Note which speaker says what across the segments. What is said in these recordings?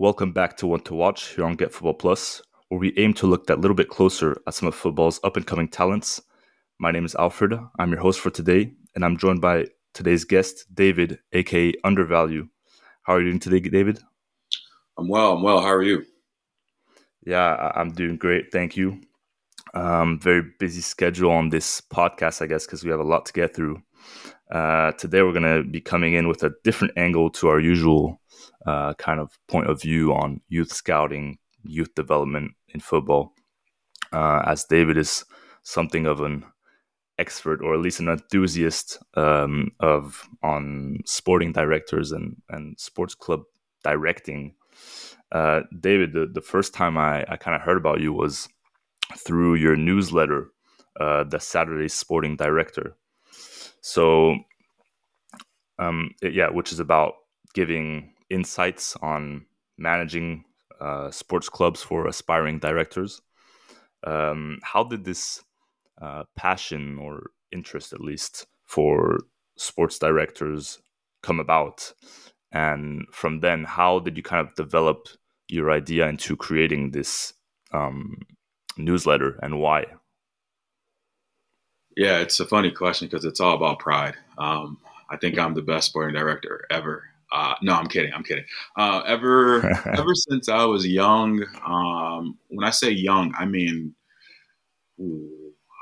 Speaker 1: Welcome back to One to Watch here on Get Football Plus, where we aim to look that little bit closer at some of football's up and coming talents. My name is Alfred. I'm your host for today, and I'm joined by today's guest, David, aka Undervalue. How are you doing today, David?
Speaker 2: I'm well. I'm well. How are you?
Speaker 1: Yeah, I'm doing great. Thank you. Um, very busy schedule on this podcast, I guess, because we have a lot to get through. Uh, today, we're going to be coming in with a different angle to our usual uh, kind of point of view on youth scouting, youth development in football. Uh, as David is something of an expert or at least an enthusiast um, of on sporting directors and, and sports club directing. Uh, David, the, the first time I, I kind of heard about you was through your newsletter, uh, the Saturday Sporting Director. So, um, it, yeah, which is about giving insights on managing uh, sports clubs for aspiring directors. Um, how did this uh, passion or interest, at least, for sports directors come about? And from then, how did you kind of develop your idea into creating this um, newsletter and why?
Speaker 2: Yeah, it's a funny question because it's all about pride. Um, I think I'm the best sporting director ever. Uh, no, I'm kidding. I'm kidding. Uh, ever, ever since I was young. Um, when I say young, I mean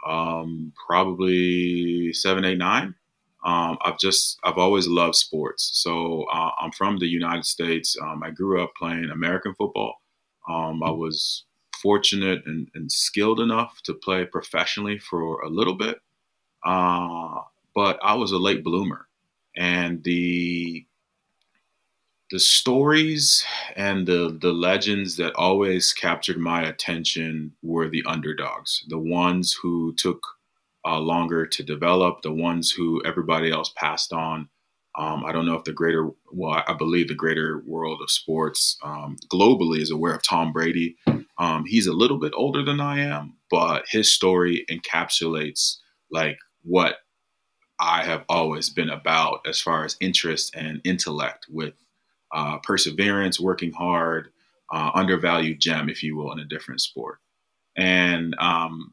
Speaker 2: um, probably seven, eight, nine. Um, I've just, I've always loved sports. So uh, I'm from the United States. Um, I grew up playing American football. Um, I was fortunate and, and, skilled enough to play professionally for a little bit, uh, but I was a late bloomer, and the the stories and the the legends that always captured my attention were the underdogs, the ones who took uh, longer to develop, the ones who everybody else passed on. Um, I don't know if the greater, well, I believe the greater world of sports um, globally is aware of Tom Brady. Um, he's a little bit older than I am, but his story encapsulates like what I have always been about as far as interest and intellect with uh, perseverance, working hard, uh, undervalued gem, if you will, in a different sport. And um,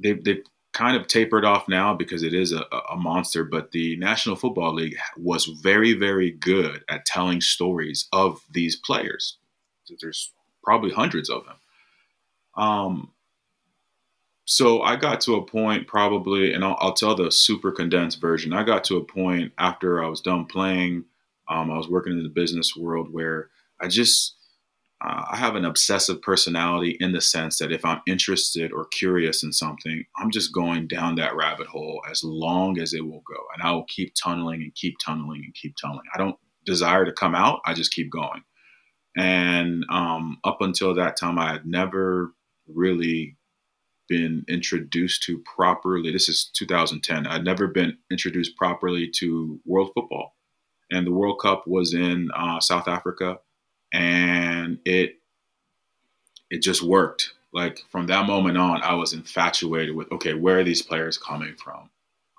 Speaker 2: they've, they've kind of tapered off now because it is a, a, monster, but the National Football League was very, very good at telling stories of these players. There's probably hundreds of them. Um, so I got to a point probably, and I'll, I'll, tell the super condensed version. I got to a point after I was done playing um, I was working in the business world where I just uh, I have an obsessive personality in the sense that if I'm interested or curious in something, I'm just going down that rabbit hole as long as it will go, and I will keep tunneling and keep tunneling and keep tunneling. I don't desire to come out; I just keep going. And um, up until that time, I had never really been introduced to properly. This is 2010. I'd never been introduced properly to world football and the World Cup was in uh, South Africa, and it it just worked. Like from that moment on, I was infatuated with okay, where are these players coming from,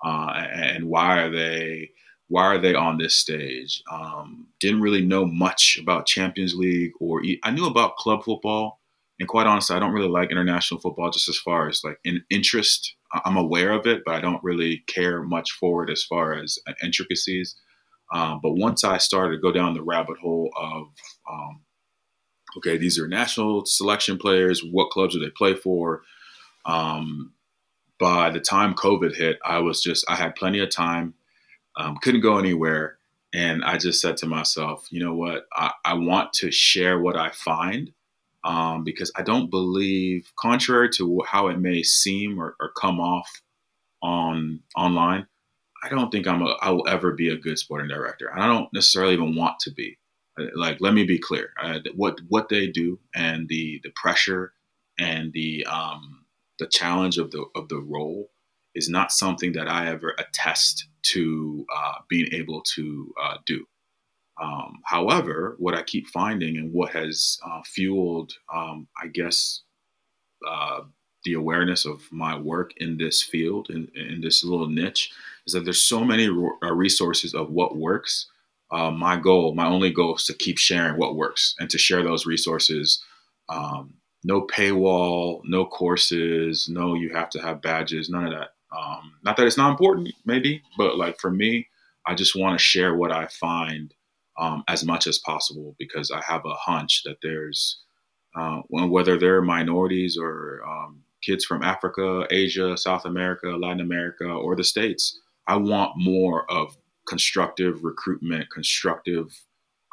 Speaker 2: uh, and why are they why are they on this stage? Um, didn't really know much about Champions League or I knew about club football, and quite honestly, I don't really like international football just as far as like an interest. I'm aware of it, but I don't really care much for it as far as uh, intricacies. Um, but once I started to go down the rabbit hole of, um, okay, these are national selection players. What clubs do they play for? Um, by the time COVID hit, I was just, I had plenty of time, um, couldn't go anywhere. And I just said to myself, you know what? I, I want to share what I find um, because I don't believe, contrary to how it may seem or, or come off on online, I don't think I'm a, I will ever be a good sporting director. I don't necessarily even want to be. Uh, like, let me be clear. Uh, what what they do and the the pressure and the um, the challenge of the of the role is not something that I ever attest to uh, being able to uh, do. Um, however, what I keep finding and what has uh, fueled, um, I guess, uh, the awareness of my work in this field in, in this little niche is that there's so many uh, resources of what works uh, my goal, my only goal is to keep sharing what works and to share those resources. Um, no paywall, no courses, no you have to have badges, none of that. Um, not that it's not important, maybe, but like for me, I just want to share what I find um, as much as possible because I have a hunch that there's, uh, whether they're minorities or um, kids from Africa, Asia, South America, Latin America, or the States, I want more of constructive recruitment, constructive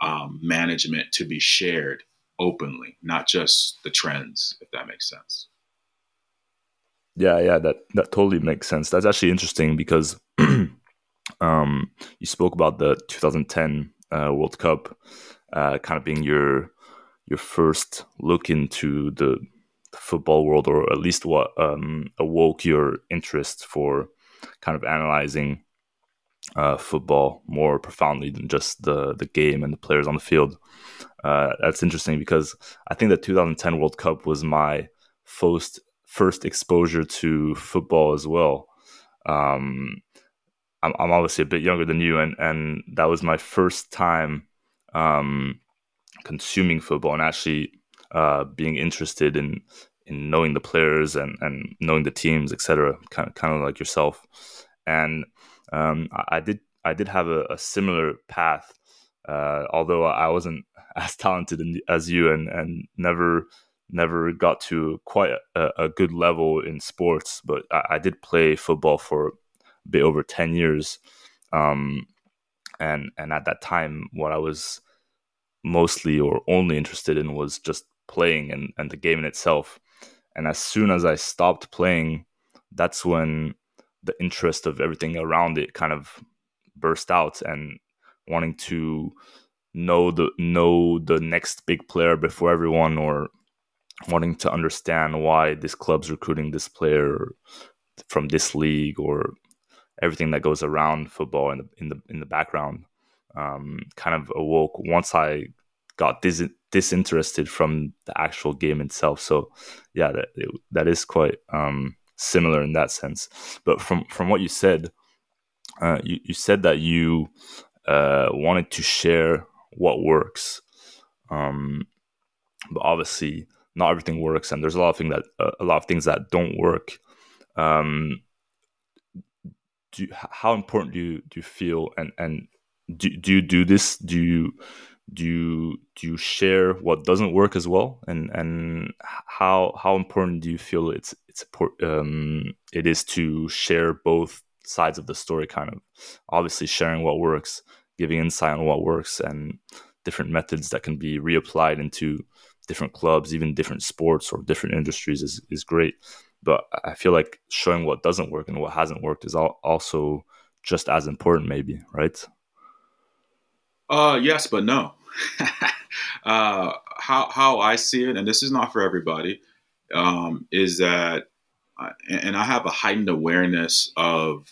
Speaker 2: um, management to be shared openly, not just the trends, if that makes sense.
Speaker 1: Yeah, yeah, that that totally makes sense. That's actually interesting because um, you spoke about the 2010 uh, World Cup uh, kind of being your your first look into the, football world, or at least what um, awoke your interest for kind of analyzing uh, football more profoundly than just the the game and the players on the field. Uh, that's interesting because I think the 2010 World Cup was my first first exposure to football as well. Um, I'm, I'm, obviously a bit younger than you, and and that was my first time um, consuming football and actually uh, being interested in in knowing the players and and knowing the teams, etc. Kind of kind of like yourself, and um, I, I, did I did have a, a similar path, uh, although I wasn't as talented as you and and never never got to quite a, a good level in sports. But I, I, did play football for a bit over ten years, um, and and at that time, what I was mostly or only interested in was just playing and, and the game in itself. And as soon as I stopped playing, that's when the interest of everything around it kind of burst out and wanting to know the know the next big player before everyone or wanting to understand why this club's recruiting this player from this league or everything that goes around football in the in the in the background um, kind of awoke once I got dis- disinterested from the actual game itself. So yeah, that that is quite um, similar in that sense. But from from what you said, uh, you you said that you uh, wanted to share what works, um, but obviously not everything works, and there's a lot of things that uh, a lot of things that don't work. Um, do how important do you do you feel and and do, do you do this? Do you do you do you share what doesn't work as well? And and how how important do you feel it's it's um it is to share both sides of the story kind of? Obviously sharing what works giving insight on what works and different methods that can be reapplied into different clubs even different sports or different industries is is great. But i feel like showing what doesn't work and what hasn't worked is also just as important maybe right?
Speaker 2: Uh, yes, but no. uh, how how I see it, and this is not for everybody, um, is that, uh, and I have a heightened awareness of,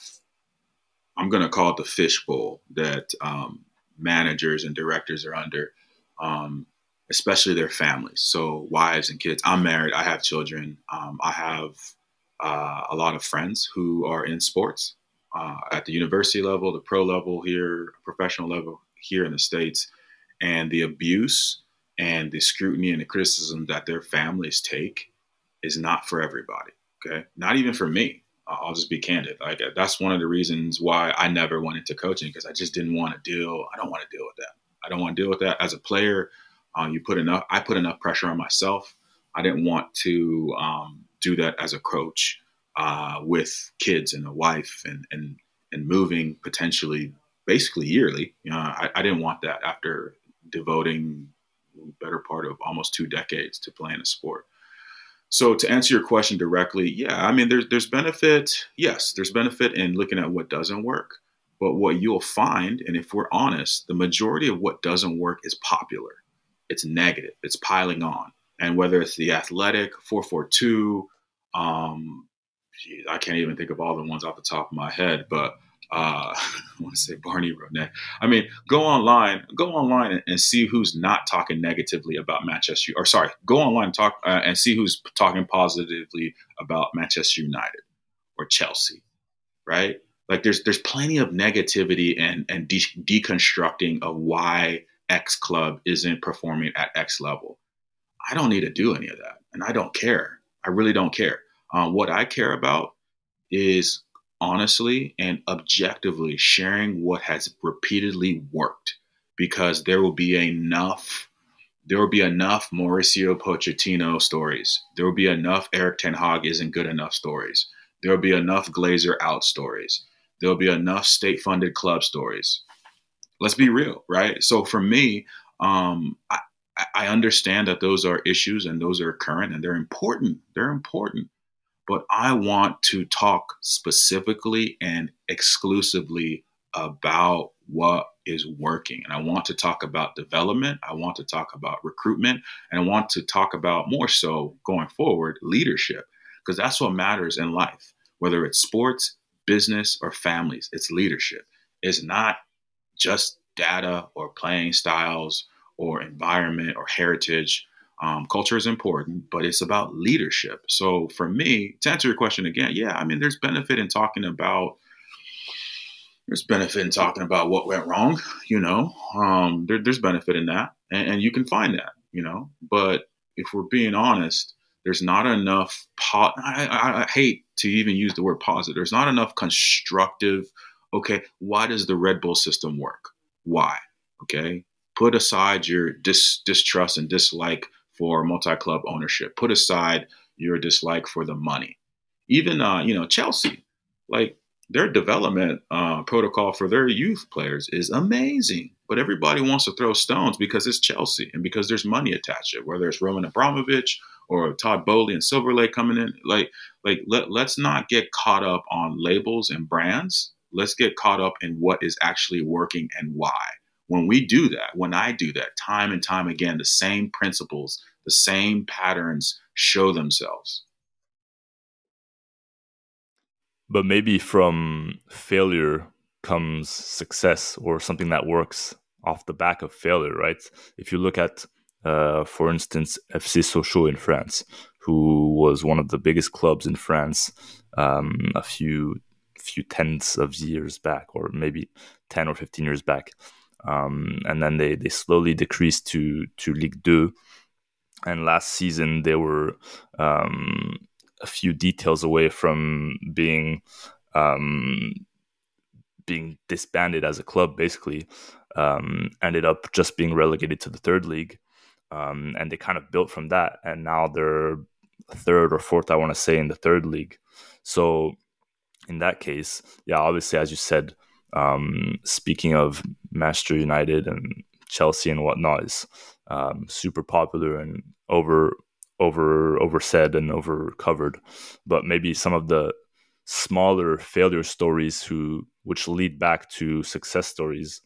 Speaker 2: I'm going to call it the fishbowl that um, managers and directors are under, um, especially their families. So wives and kids. I'm married. I have children. Um, I have uh, a lot of friends who are in sports. Uh, at the university level, the pro level here, professional level, here in the States and the abuse and the scrutiny and the criticism that their families take is not for everybody. Okay. Not even for me. I'll just be candid. Like that's one of the reasons why I never went into coaching because I just didn't want to deal. I don't want to deal with that. I don't want to deal with that as a player. Uh, you put enough. I put enough pressure on myself. I didn't want to um, do that as a coach uh, with kids and a wife and and and moving potentially basically yearly. You know, I, I didn't want that after devoting better part of almost two decades to playing a sport. So to answer your question directly, yeah, I mean there's there's benefit. Yes, there's benefit in looking at what doesn't work. But what you'll find, and if we're honest, the majority of what doesn't work is popular. It's negative. It's piling on. And whether it's the athletic 442, um, geez, I can't even think of all the ones off the top of my head, but uh, I want to say Barney Ronay. I mean, go online, go online and, and, see who's not talking negatively about Manchester. Or sorry, go online and talk uh, and see who's talking positively about Manchester United or Chelsea, right? like there's there's plenty of negativity and and de- deconstructing of why X club isn't performing at X level. I don't need to do any of that, and I don't care. I really don't care. Um, what I care about is honestly and objectively sharing what has repeatedly worked, because there will be enough. There will be enough Mauricio Pochettino stories. There will be enough Erik ten Hag isn't good enough stories. There will be enough Glazer out stories there'll be enough state funded club stories. Let's be real, right? So for me, um, I, I understand that those are issues and those are current and they're important. They're important. But I want to talk specifically and exclusively about what is working. And I want to talk about development. I want to talk about recruitment. And I want to talk about more so going forward leadership, because that's what matters in life, whether it's sports, business or families. It's leadership. It's not just data or playing styles or environment or heritage. Um, culture is important, but it's about leadership. So for me, to answer your question again, yeah, I mean, there's benefit in talking about there's benefit in talking about what went wrong. You know, um, there, there's benefit in that, and, and you can find that. You know, but if we're being honest, there's not enough. Po- I, I, I hate to even use the word positive. There's not enough constructive. Okay, why does the Red Bull system work? Why? Okay, put aside your dis- distrust and dislike for multi-club ownership. Put aside your dislike for the money. Even uh, you know Chelsea, like their development uh, protocol for their youth players is amazing. But everybody wants to throw stones because it's Chelsea and because there's money attached to it, whether it's Roman Abramovich or Todd Boehly and Silver Lake coming in. Like, like let, let's not get caught up on labels and brands. Let's get caught up in what is actually working and why. When we do that, when I do that, time and time again, the same principles, the same patterns show themselves.
Speaker 1: But maybe from failure comes success or something that works off the back of failure, right? If you look at uh, for instance, FC Sochaux in France, who was one of the biggest clubs in France um, a few few tenths of years back, or maybe ten or fifteen years back, um, and then they they slowly decreased to to Ligue 2. And last season they were um, a few details away from being um, being disbanded as a club. Basically, um, ended up just being relegated to the third league um, and they kind of built from that. And now they're third or fourth, I want to say, in the third league. So in that case, yeah, obviously, as you said, um, speaking of Manchester United and Chelsea and whatnot, is um, super popular and over over oversaid and over covered. But maybe some of the smaller failure stories who which lead back to success stories,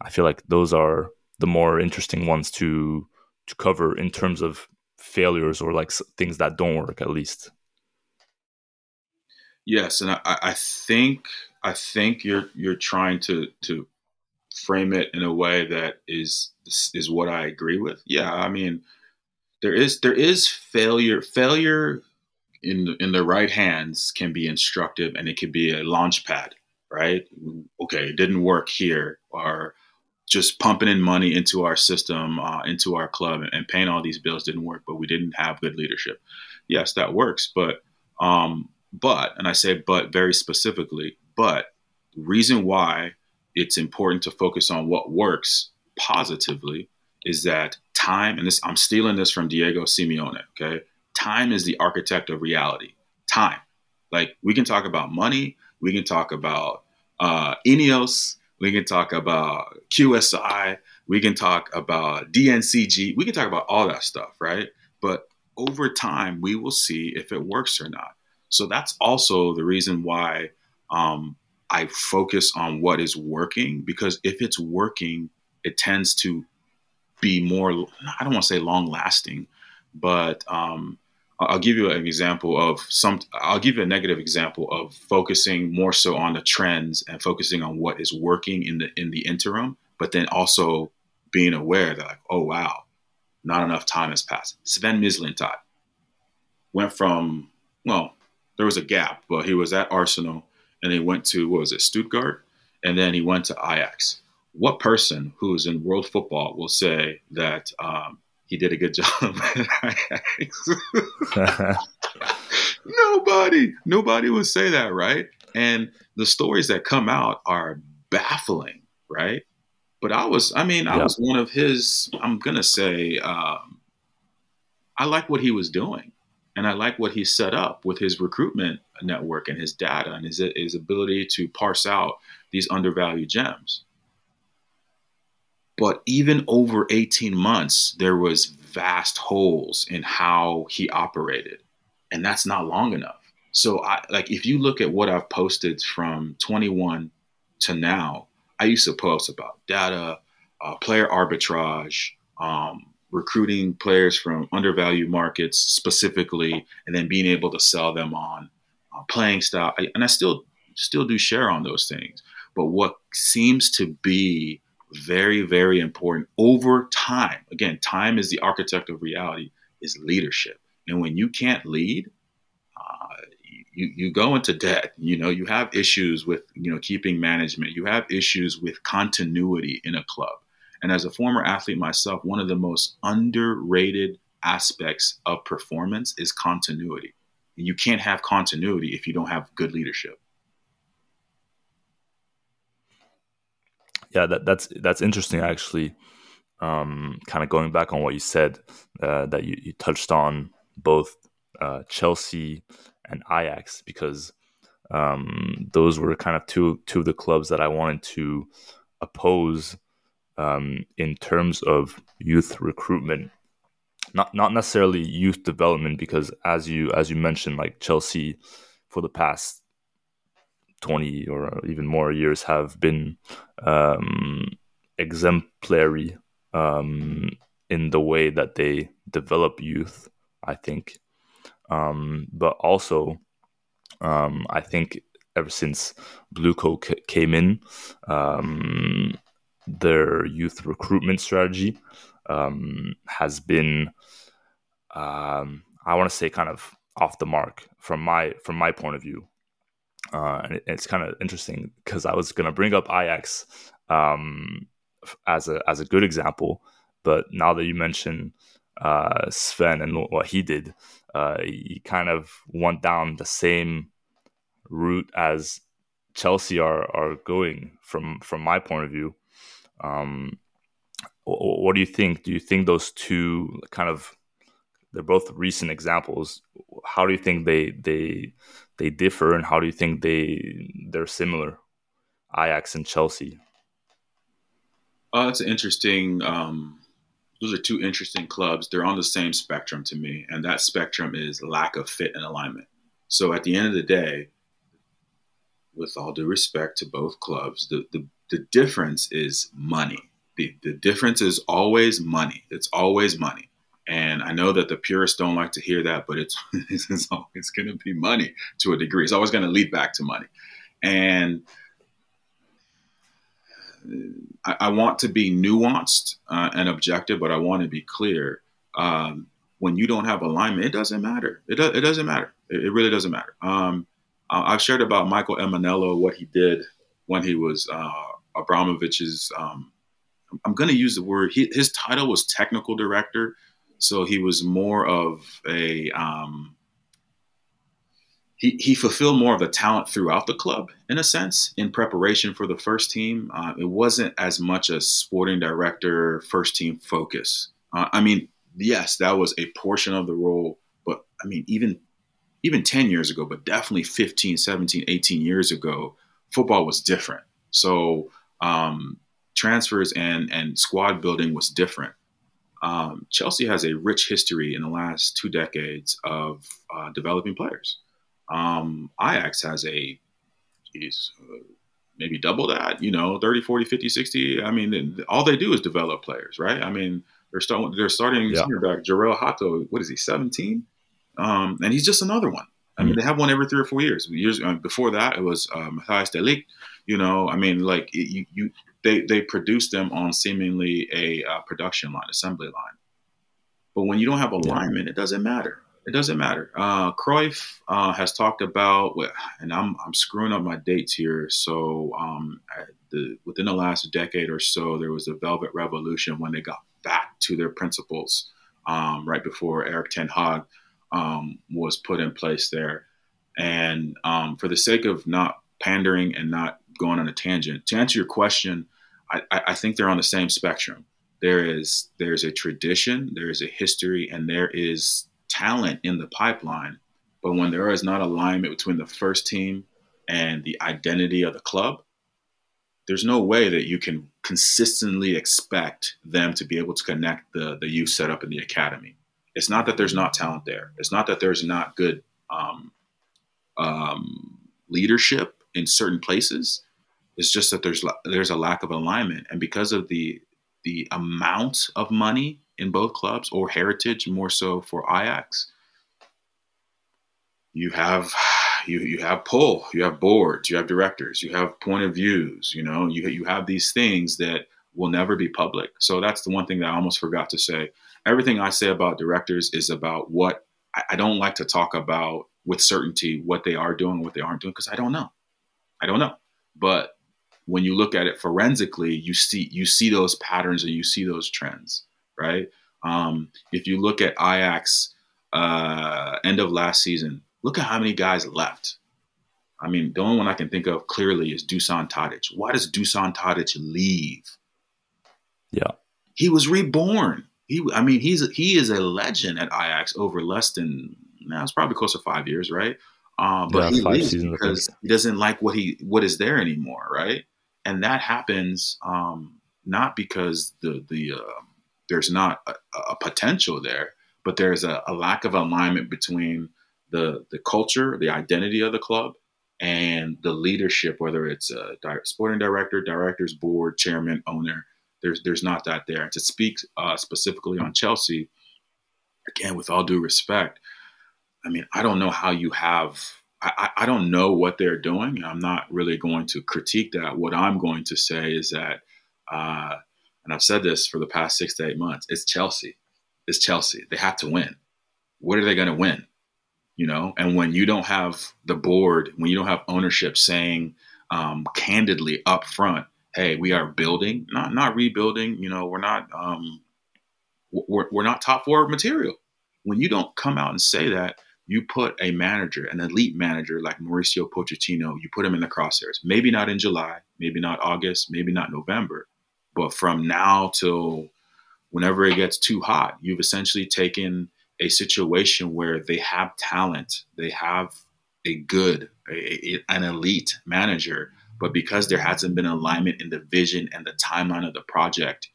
Speaker 1: I feel like those are the more interesting ones to to cover in terms of failures or like things that don't work at least
Speaker 2: yes and i, I think i think you're you're trying to to frame it in a way that is is what i agree with yeah i mean there is there is failure failure in in the right hands can be instructive and it can be a launch pad right okay it didn't work here or just pumping in money into our system, uh, into our club, and paying all these bills didn't work. But we didn't have good leadership. Yes, that works, but um, but, and I say but very specifically, but reason why it's important to focus on what works positively is that time, and this I'm stealing this from Diego Simeone. Okay, time is the architect of reality. Time, like we can talk about money, we can talk about uh, Ineos we can talk about QSI. We can talk about DNCG. We can talk about all that stuff, right? But over time, we will see if it works or not. So that's also the reason why um, I focus on what is working because if it's working, it tends to be more, I don't want to say long lasting, but um, I'll give you an example of some. I'll give you a negative example of focusing more so on the trends and focusing on what is working in the in the interim, but then also being aware that like, oh wow, not enough time has passed. Sven Mislintat went from well, there was a gap, but he was at Arsenal and he went to what was it, Stuttgart, and then he went to Ajax. What person who is in world football will say that um, he did a good job nobody, nobody would say that, right? And the stories that come out are baffling, right? But I was, I mean, I yeah. was one of his. I'm gonna say, um, I like what he was doing, and I like what he set up with his recruitment network and his data and his his ability to parse out these undervalued gems. But even over 18 months, there was vast holes in how he operated. And that's not long enough. So I like if you look at what I've posted from 21 to now, I used to post about data, uh, player arbitrage, um, recruiting players from undervalued markets specifically, and then being able to sell them on uh, playing style. and I still still do share on those things. But what seems to be very, very important over time. Again, time is the architect of reality, is leadership. And when you can't lead, uh, you, you go into debt. You know, you have issues with, you know, keeping management. You have issues with continuity in a club. And as a former athlete myself, one of the most underrated aspects of performance is continuity. You can't have continuity if you don't have good leadership.
Speaker 1: yeah, that, that's that's interesting actually. Um, kind of going back on what you said, uh, that you, you touched on both uh, Chelsea and Ajax because um, those were kind of two two of the clubs that I wanted to oppose um, in terms of youth recruitment. Not not necessarily youth development because as you as you mentioned, like Chelsea for the past 20 or even more years have been um, exemplary um, in the way that they develop youth, I think. Um, but also, um, I think ever since BlueCo c- came in, um, their youth recruitment strategy um, has been, I want to say, kind of off the mark from my from my point of view. Uh, and it, it's kind of interesting because I was going to bring up Ajax um, as a as a good example, but now that you mention uh, Sven and what he did, uh, he kind of went down the same route as Chelsea are are going from from my point of view. Um, what do you think? Do you think those two kind of they're both recent examples? How do you think they they they differ, and how do you think they they're similar? Ajax and Chelsea.
Speaker 2: Oh, that's interesting. Um, those are two interesting clubs. They're on the same spectrum to me, and that spectrum is lack of fit and alignment. So at the end of the day, with all due respect to both clubs, the the, the difference is money. The, the difference is always money. It's always money. And I know that the purists don't like to hear that, but it's, it's always going to be money to a degree. It's always going to lead back to money. And I, I want to be nuanced uh, and objective, but I want to be clear. Um, when you don't have alignment, it doesn't matter. It, do, it doesn't matter. It, it, really doesn't matter. Um, I've shared about Michael Emenalo, what he did when he was uh, Abramovich's. Um, I'm going to use the word. He, his title was technical director, so he was more of a um, he, he fulfilled more of the talent throughout the club in a sense in preparation for the first team. Uh, it wasn't as much a sporting director first team focus. Uh, I mean, yes, that was a portion of the role, but I mean, even even 10 years ago, but definitely 15, 17, 18 years ago, football was different. So um, transfers and and squad building was different um, Chelsea has a rich history in the last two decades of uh, developing players. Um, Ajax has a, geez, uh, maybe double that, you know, 30, 40, 50, 60. I mean, all they do is develop players, right? I mean, they're starting, they're starting yeah. center back, Jorel Hato, what is he, 17? Um, and he's just another one. I mean, mm-hmm. they have one every three or four years. Years uh, before that, it was uh, Matthijs de Ligt. You know, I mean, like you, you they they produce them on seemingly a uh, production line, assembly line. But when you don't have alignment, yeah. it doesn't matter. It doesn't matter. Uh, Cruyff uh, has talked about, and I'm I'm screwing up my dates here. So um, the, within the last decade or so, there was the Velvet Revolution when they got back to their principles. Um, right before Erik ten Hag um, was put in place there, and um, for the sake of not pandering and not going on a tangent, to answer your question, I, I think they're on the same spectrum. There is there's a tradition, there is a history, and there is talent in the pipeline. But when there is not alignment between the first team and the identity of the club, there's no way that you can consistently expect them to be able to connect the the youth setup in the academy. It's not that there's not talent there. It's not that there's not good um, um, leadership in certain places. It's just that there's there's a lack of alignment, and because of the the amount of money in both clubs, or heritage more so for Ajax, you have you you have pull, you have boards, you have directors, you have point of views. You know, you you have these things that will never be public. So that's the one thing that I almost forgot to say. Everything I say about directors is about what I, I don't like to talk about with certainty what they are doing, what they aren't doing, because I don't know. I don't know. But when you look at it forensically, you see you see those patterns and you see those trends, right? Um, if you look at Ajax uh, end of last season, look at how many guys left. I mean, the only one I can think of clearly is Dusan Tadic. Why does Dusan Tadic leave?
Speaker 1: Yeah,
Speaker 2: he was reborn. He, I mean, he's he is a legend at Ajax over less than now. It's probably close to five years, right? Uh, but yeah, he leaves because he doesn't like what he what is there anymore, right? And that happens um, not because the the uh, there's not a, a, potential there, but there's a, a lack of alignment between the the culture, the identity of the club, and the leadership, whether it's a sporting director, directors board, chairman, owner. There's there's not that there. And to speak uh, specifically on Chelsea, again, with all due respect, I mean, I don't know how you have. I, I don't know what they're doing. I'm not really going to critique that. What I'm going to say is that, uh, and I've said this for the past six to eight months, it's Chelsea. It's Chelsea. They have to win. What are they going to win? You know, and when you don't have the board, when you don't have ownership saying um, candidly up front, "Hey, we are building, not not rebuilding." You know, we're not um, we're, we're not top four material. When you don't come out and say that, you put a manager, an elite manager like Mauricio Pochettino, you put him in the crosshairs. Maybe not in July, maybe not August, maybe not November, but from now till whenever it gets too hot, you've essentially taken a situation where they have talent, they have a good, a, a, an elite manager, but because there hasn't been alignment in the vision and the timeline of the project,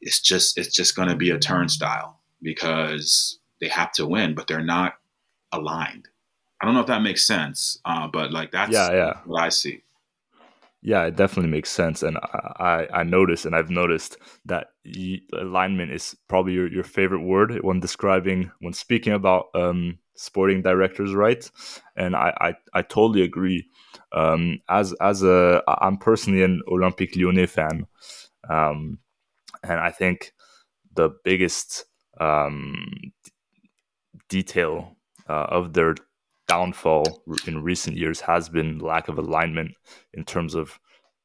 Speaker 2: it's just it's just going to be a turnstile because they have to win, but they're not aligned. I don't know if that makes sense, uh, but like that's yeah, yeah. what I see.
Speaker 1: Yeah, it definitely makes sense, and I I noticed, and I've noticed that alignment is probably your, your favorite word when describing when speaking about um, sporting directors, right? And I I, I totally agree. Um, as as a I'm personally an Olympique Lyonnais fan, um, and I think the biggest um, detail uh, of their downfall in recent years has been lack of alignment in terms of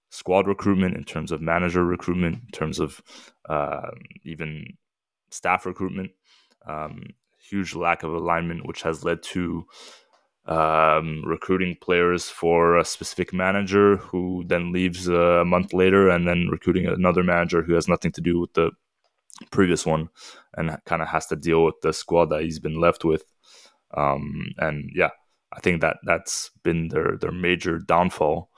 Speaker 1: squad recruitment, in terms of manager recruitment, in terms of uh, even staff recruitment. Um, huge lack of alignment, which has led to um, recruiting players for a specific manager who then leaves a month later, and then recruiting another manager who has nothing to do with the previous one and kind of has to deal with the squad that he's been left with. Um, and yeah, I think that that's been their their major downfall.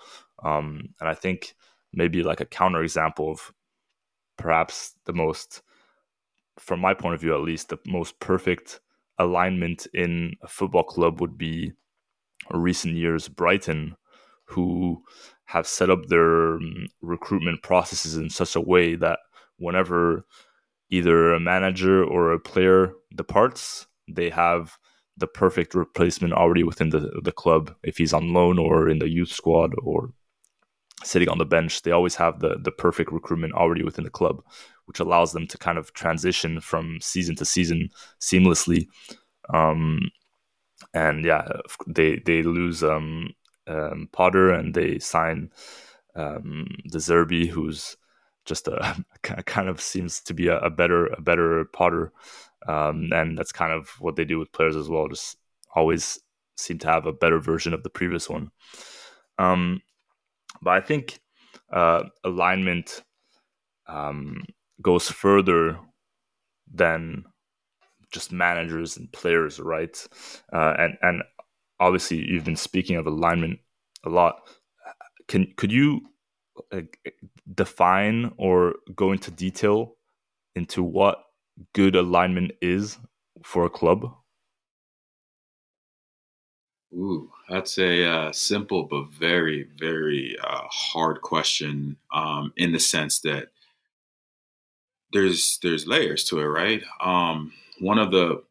Speaker 1: Um, and I think maybe like a counterexample of perhaps the most, from my point of view at least, the most perfect alignment in a football club would be recent years Brighton, who have set up their um, recruitment processes in such a way that whenever either a manager or a player departs, they have the perfect replacement already within the the club. If he's on loan or in the youth squad or sitting on the bench, they always have the the perfect recruitment already within the club, which allows them to kind of transition from season to season seamlessly. Um, and yeah, they they lose um, um, Potter and they sign um, De Zerbi, who's just a kind of seems to be a, a better a better Potter, um, and that's kind of what they do with players as well. Just always seem to have a better version of the previous one. Um, but I think uh, alignment um, goes further than just managers and players, right? Uh, and and obviously you've been speaking of alignment a lot. Can could you define or go into detail into what good alignment is for a club?
Speaker 2: Ooh, that's a uh, simple but very, very uh, hard question um, in the sense that there's there's layers to it, right? Um, one of the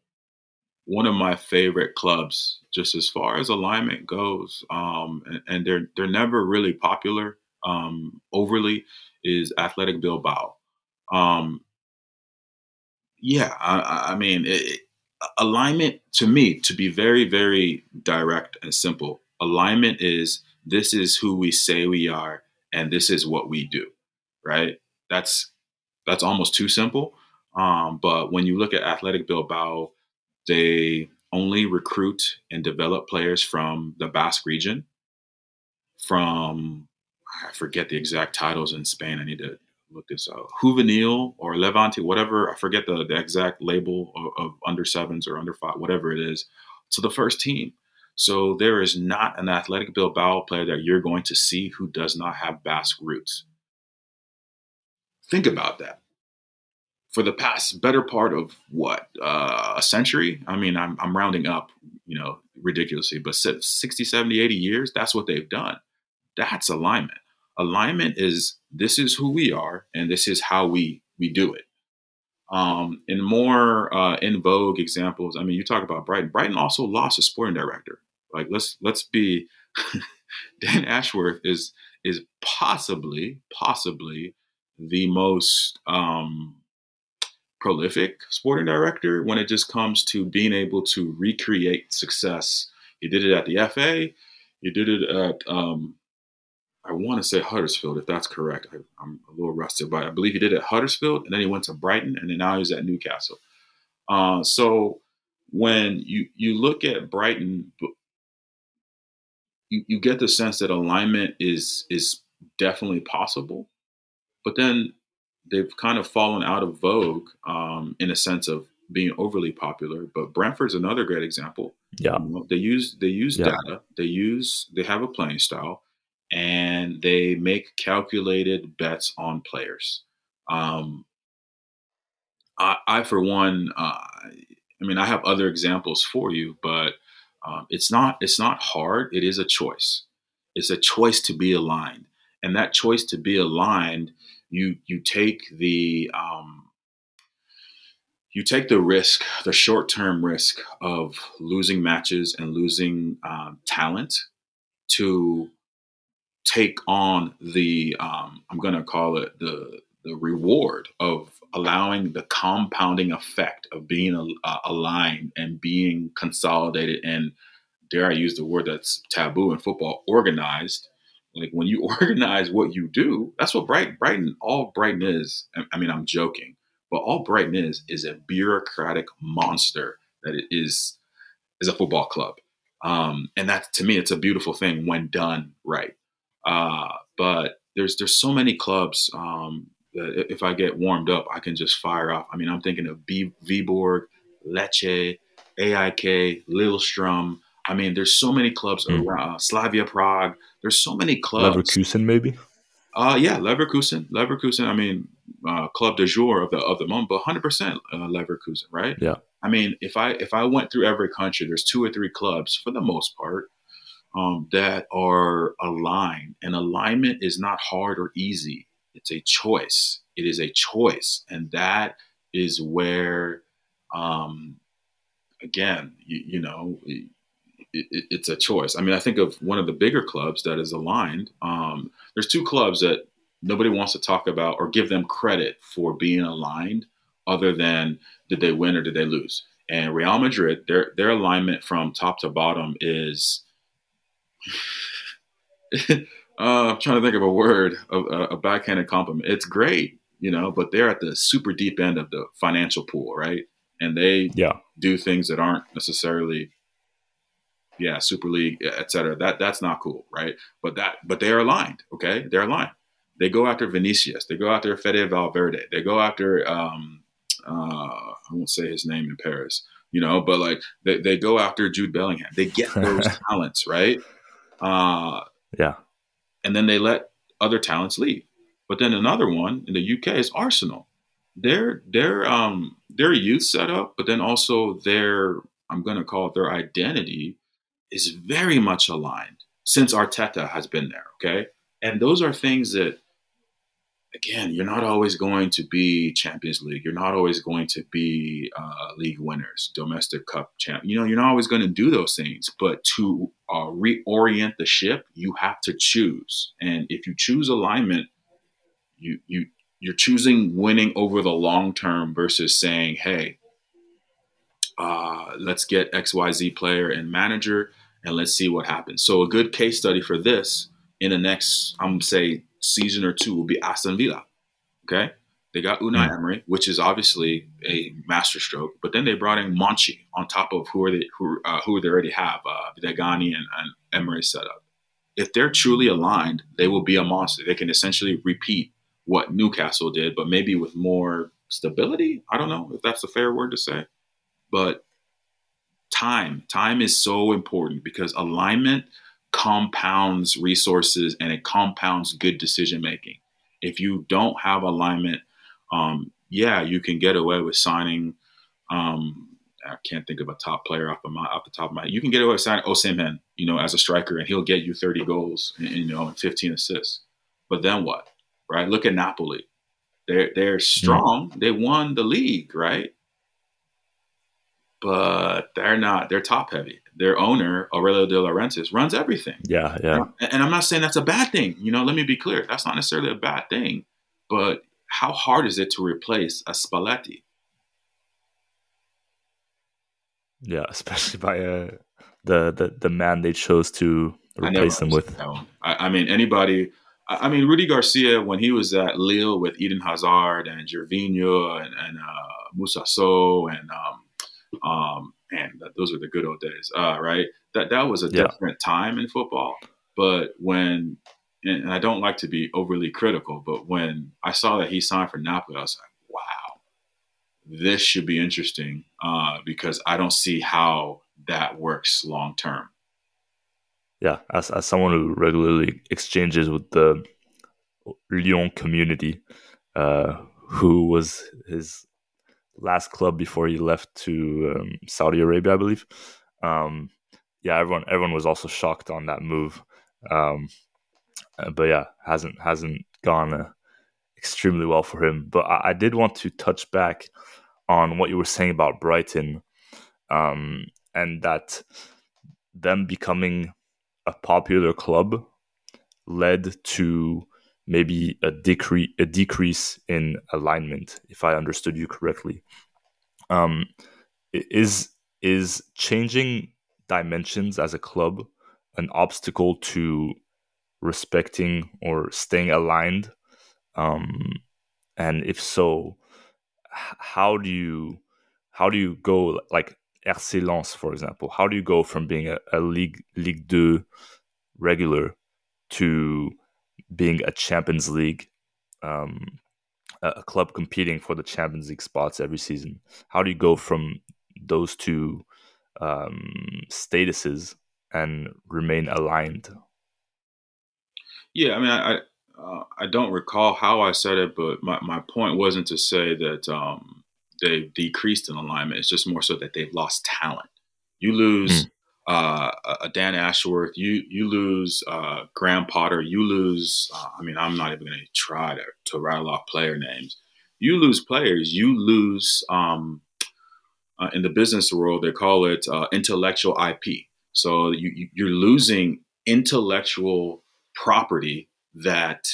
Speaker 2: one of my favorite clubs, just as far as alignment goes, um, and, and, they're they're never really popular um, overly, is Athletic Bilbao. Um, yeah, I, I mean, it, alignment to me, to be very very direct and simple, alignment is this is who we say we are, and this is what we do, right? That's that's almost too simple. Um, but when you look at Athletic Bilbao, they only recruit and develop players from the Basque region. From I forget the exact titles in Spain. I need to look this up. Juvenil or Levante, whatever. I forget the, the exact label of, of under sevens or under five, whatever it is, to the first team. So there is not an Athletic Bilbao player that you're going to see who does not have Basque roots. Think about that for the past better part of what uh, a century i mean I'm, I'm rounding up you know ridiculously but 60 70 80 years that's what they've done that's alignment alignment is this is who we are and this is how we we do it um, in more uh, in vogue examples i mean you talk about brighton brighton also lost a sporting director like let's let's be dan ashworth is is possibly possibly the most um, prolific sporting director when it just comes to being able to recreate success. He did it at the FA. He did it at, um, I want to say Huddersfield, if that's correct. I, am a little rusted, but I believe he did it at Huddersfield, and then he went to Brighton, and then now he's at Newcastle. Uh, so when you you look at Brighton, you, you get the sense that alignment is is definitely possible, but then they've kind of fallen out of vogue um, in a sense of being overly popular. But Brentford's another great example.
Speaker 1: Yeah,
Speaker 2: you know, they use they use yeah. data. They use they have a playing style, and they make calculated bets on players. Um, I, I, for one, uh, I mean, I have other examples for you, but um, it's not it's not hard. It is a choice. It's a choice to be aligned, and that choice to be aligned you you take the um, you take the risk, the short term risk of losing matches and losing um, talent to take on the um, I'm going to call it the the reward of allowing the compounding effect of being uh, aligned and being consolidated and dare I use the word that's taboo in football organized like when you organize what you do, that's what Brighton, Brighton, all Brighton is. I mean, I'm joking, but all Brighton is is a bureaucratic monster that it is is a football club. Um, and that to me, it's a beautiful thing when done right. Uh, but there's there's so many clubs um, that if I get warmed up, I can just fire off. I mean, I'm thinking of B- Viborg, Lecce, AIK, Lillestrøm. I mean, there's so many clubs mm. around uh, Slavia Prague. There's so many clubs.
Speaker 1: Leverkusen, maybe.
Speaker 2: Uh, yeah, Leverkusen. Leverkusen. I mean, uh, club de jour of the of the moment, but 100 percent uh, Leverkusen, right?
Speaker 1: Yeah.
Speaker 2: I mean, if I if I went through every country, there's two or three clubs for the most part um, that are aligned, and alignment is not hard or easy. It's a choice. It is a choice, and that is where, um, again, you, you know it, it's a choice. I mean, I think of one of the bigger clubs that is aligned. Um, there's two clubs that nobody wants to talk about or give them credit for being aligned, other than did they win or did they lose? And Real Madrid, their their alignment from top to bottom is. uh, I'm trying to think of a word, a, a backhanded compliment. It's great, you know, but they're at the super deep end of the financial pool, right? And they
Speaker 1: yeah.
Speaker 2: do things that aren't necessarily yeah, Super League, et cetera. That that's not cool, right? But that but they are aligned. Okay, they're aligned. They go after Vinicius. They go after Fede Valverde. They go after um, uh, I won't say his name in Paris, you know, but like they, they go after Jude Bellingham. They get those talents, right? Uh,
Speaker 1: yeah,
Speaker 2: and then they let other talents leave. But then another one in the UK is Arsenal. Their their um their youth setup, but then also their I'm going to call it their identity is very much aligned since Arteta has been there. Okay. And those are things that, again, you're not always going to be Champions League. You're not always going to be uh, league winners, domestic cup champ. You know, you're not always going to do those things. But to uh, reorient the ship, you have to choose. And if you choose alignment, you you you're choosing winning over the long term versus saying, hey, uh, let's get XYZ player and manager and let's see what happens. So a good case study for this in the next, I'm say season or two will be Aston Villa. Okay. They got Unai mm. Emery, which is obviously a masterstroke, but then they brought in Monchi on top of who are they who uh, who they already have, uh, Degani and, and Emery setup. If they're truly aligned, they will be a monster. They can essentially repeat what Newcastle did, but maybe with more stability. I don't know if that's a fair word to say, but time. Time is so important because alignment compounds resources and it compounds good decision making. If you don't have alignment, um, yeah, you can get away with signing. Um, I can't think of a top player off, of my, off the top of my. You can get away with signing Osimhen, you know, as a striker, and he'll get you 30 goals, and, you know, and 15 assists. But then what, right? Look at Napoli. They're they're strong. Mm. They won the league, right? but they're not. They're top heavy. Their owner, Aurelio De Laurentiis, runs everything.
Speaker 1: Yeah, yeah.
Speaker 2: And I'm not saying that's a bad thing. You know, let me be clear. That's not necessarily a bad thing. But how hard is it to replace a Spalletti?
Speaker 1: Yeah, especially by uh, the, the the man they chose to replace him with.
Speaker 2: I, I, mean, anybody. I, I mean, Rudi Garcia when he was at Lille with Eden Hazard and Gervinho and, and uh, Moussa Sow and um, um, man, those were the good old days, uh, right? That that was a yeah. different time in football. But when, and I don't like to be overly critical, but when I saw that he signed for Napoli, I was like, wow, this should be interesting uh, because I don't see how that works long term.
Speaker 1: Yeah, as as someone who regularly exchanges with the Lyon community, uh, who was his last club before he left to um, Saudi Arabia, I believe. Um, yeah, everyone everyone was also shocked on that move. Um, uh, but yeah, hasn't hasn't gone uh, extremely well for him. But I, I, did want to touch back on what you were saying about Brighton, um, and that them becoming a popular club led to maybe a decrease a decrease in alignment, if I understood you correctly. Um, is is changing dimensions as a club an obstacle to respecting or staying aligned? Um, and if so, how do you how do you go like RC Lens, for example? How do you go from being a, a League League Two regular to being a Champions League, um, a club competing for the Champions League spots every season. How do you go from those two um, statuses and remain aligned?
Speaker 2: Yeah, I mean, I uh, I don't recall how I said it, but my, my point wasn't to say that um, they've decreased in alignment. It's just more so that they've lost talent. You lose mm uh, a Dan Ashworth, you you lose uh, Graham Potter, you lose. Uh, I mean, I'm not even going to try to to rattle off player names. You lose players. You lose. Um, uh, in the business world, they call it uh, intellectual IP. So you, you're losing intellectual property that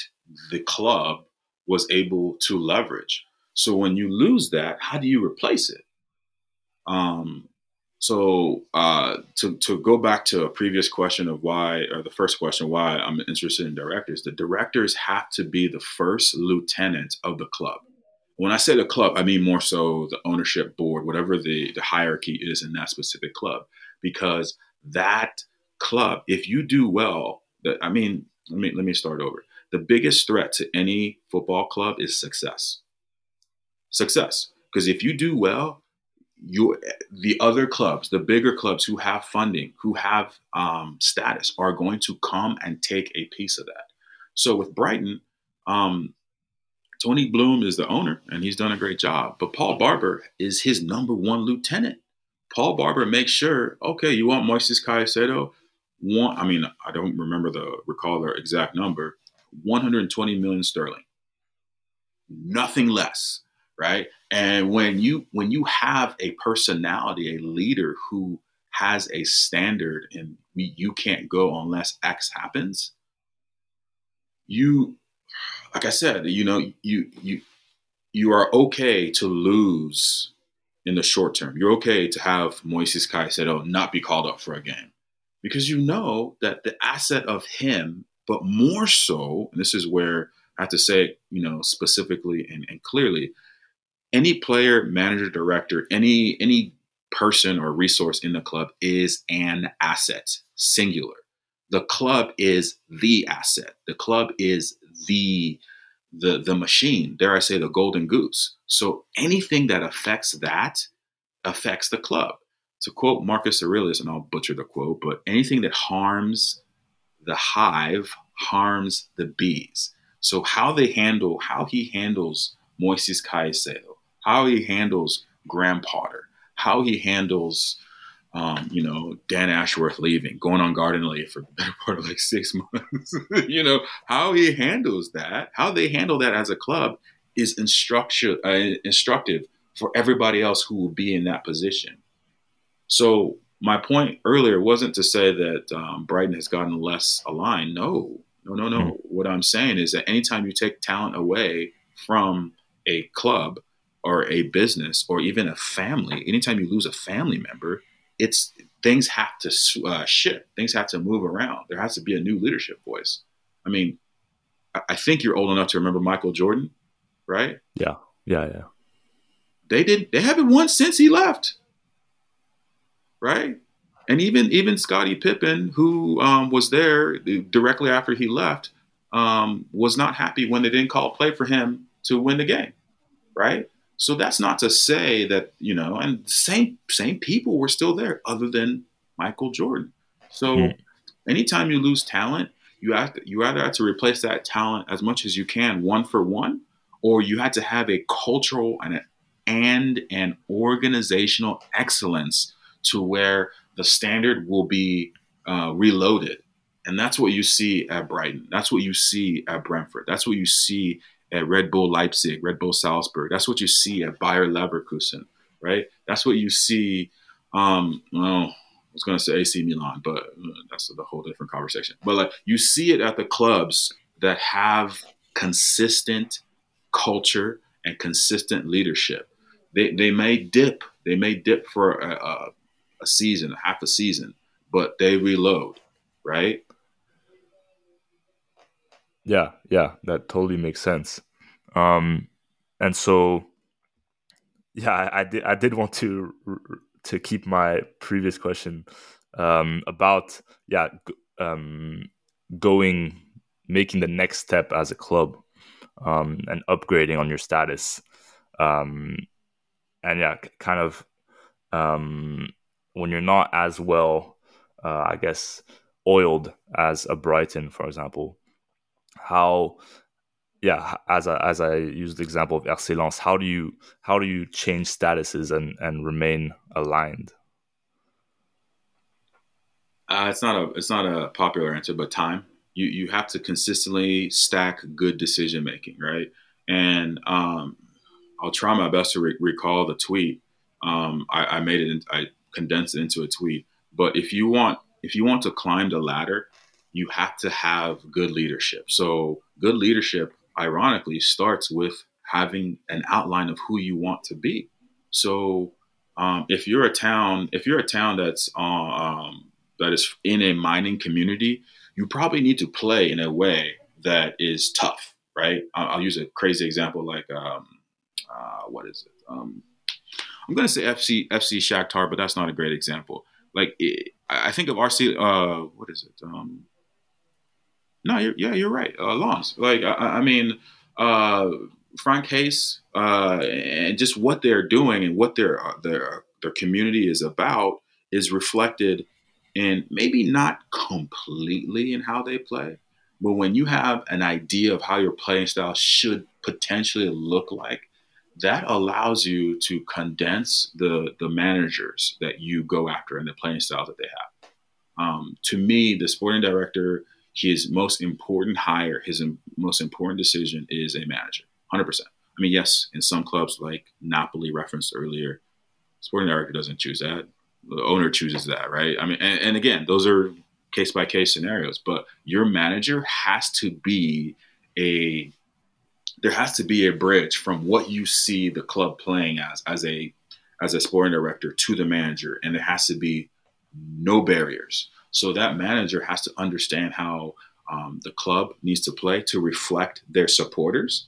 Speaker 2: the club was able to leverage. So when you lose that, how do you replace it? Um, so uh, to to go back to a previous question of why, or the first question, why I'm interested in directors. The directors have to be the first lieutenant of the club. When I say the club, I mean more so the ownership board, whatever the, the hierarchy is in that specific club, because that club, if you do well, that I mean, let me let me start over. The biggest threat to any football club is success. Success, because if you do well, you the other clubs, the bigger clubs who have funding, who have um, status, are going to come and take a piece of that. So with Brighton, um, Tony Bloom is the owner, and he's done a great job. But Paul Barber is his number one lieutenant. Paul Barber makes sure, okay, you want Moises Caicedo? One, I mean, I don't remember the recall the exact number, 120 million sterling, nothing less right? And when you when you have a personality, a leader who has a standard and you can't go unless X happens, you like I said, you know, you you you are okay to lose in the short term. You're okay to have Moises Caicedo oh, not be called up for a game because you know that the asset of him, but more so, and this is where I have to say, you know, specifically and, and clearly, any player, manager, director, any any person or resource in the club is an asset, singular. The club is the asset. The club is the the the machine. Dare I say the golden goose? So anything that affects that affects the club. To quote Marcus Aurelius, and I'll butcher the quote, but anything that harms the hive harms the bees. So how they handle, how he handles Moises Caicedo, how he handles Graham Potter, how he handles, um, you know, Dan Ashworth leaving, going on garden leave for the better part of like six months. you know, how he handles that, how they handle that as a club is instruction, uh, instructive for everybody else who will be in that position. So my point earlier wasn't to say that um, Brighton has gotten less aligned. No, no, no, no. Mm-hmm. What I'm saying is that anytime you take talent away from a club, or a business or even a family, anytime you lose a family member, it's things have to uh, shift. Things have to move around. There has to be a new leadership voice. I mean, I think you're old enough to remember Michael Jordan, right?
Speaker 1: Yeah, yeah, yeah.
Speaker 2: They did. They haven't won since he left, right? And even even Scottie Pippen, who um, was there directly after he left, um, was not happy when they didn't call a play for him to win the game, right? So that's not to say that you know, and same same people were still there, other than Michael Jordan. So mm. anytime you lose talent, you have to, you either have to replace that talent as much as you can, one for one, or you had to have a cultural and and an organizational excellence to where the standard will be uh, reloaded. And that's what you see at Brighton. That's what you see at Brentford. That's what you see at Red Bull Leipzig, Red Bull Salzburg. That's what you see at Bayer Leverkusen, right? That's what you see. Um, well, I was going to say AC Milan, but uh, that's a whole different conversation. But like you see it at the clubs that have consistent culture and consistent leadership. They, they may dip, they may dip for a, a, a season, half a season, but they reload, right?
Speaker 1: Yeah, yeah, that totally makes sense. Um, and so, yeah, I, I did. I did want to to keep my previous question um, about yeah um, going making the next step as a club um, and upgrading on your status um, and yeah kind of um, when you're not as well uh, i guess oiled as a brighton for example how yeah as I, as I used the example of excellence how do you how do you change statuses and and remain aligned?
Speaker 2: Uh, it's not a it's not a popular answer, but time. You you have to consistently stack good decision making, right? And um, I'll try my best to re- recall the tweet. Um, I, I made it. In, I condensed it into a tweet. But if you want if you want to climb the ladder, you have to have good leadership. So, good leadership, ironically, starts with having an outline of who you want to be. So, Um, if you're a town, if you're a town that's uh, um, that is in a mining community, you probably need to play in a way that is tough, right? I'll, I'll use a crazy example like um, uh, what is it? Um, I'm going to say FC FC Shakhtar, but that's not a great example. Like it, I think of RC. Uh, what is it? Um, no, you're, yeah, you're right. Uh. Like I, I mean, uh, Franck Haise, uh, and just what they're doing and what their uh, their their community is about is reflected in maybe not completely in how they play, but when you have an idea of how your playing style should potentially look like, that allows you to condense the the managers that you go after and the playing styles that they have. Um, to me, the sporting director, his most important hire, his most important decision is a manager, hundred percent. I mean, yes, in some clubs like Napoli referenced earlier, sporting director doesn't choose that. The owner chooses that, right? I mean, and, and again, those are case by case scenarios, but your manager has to be a there has to be a bridge from what you see the club playing as as a as a sporting director to the manager and there has to be no barriers so that manager has to understand how um, the club needs to play to reflect their supporters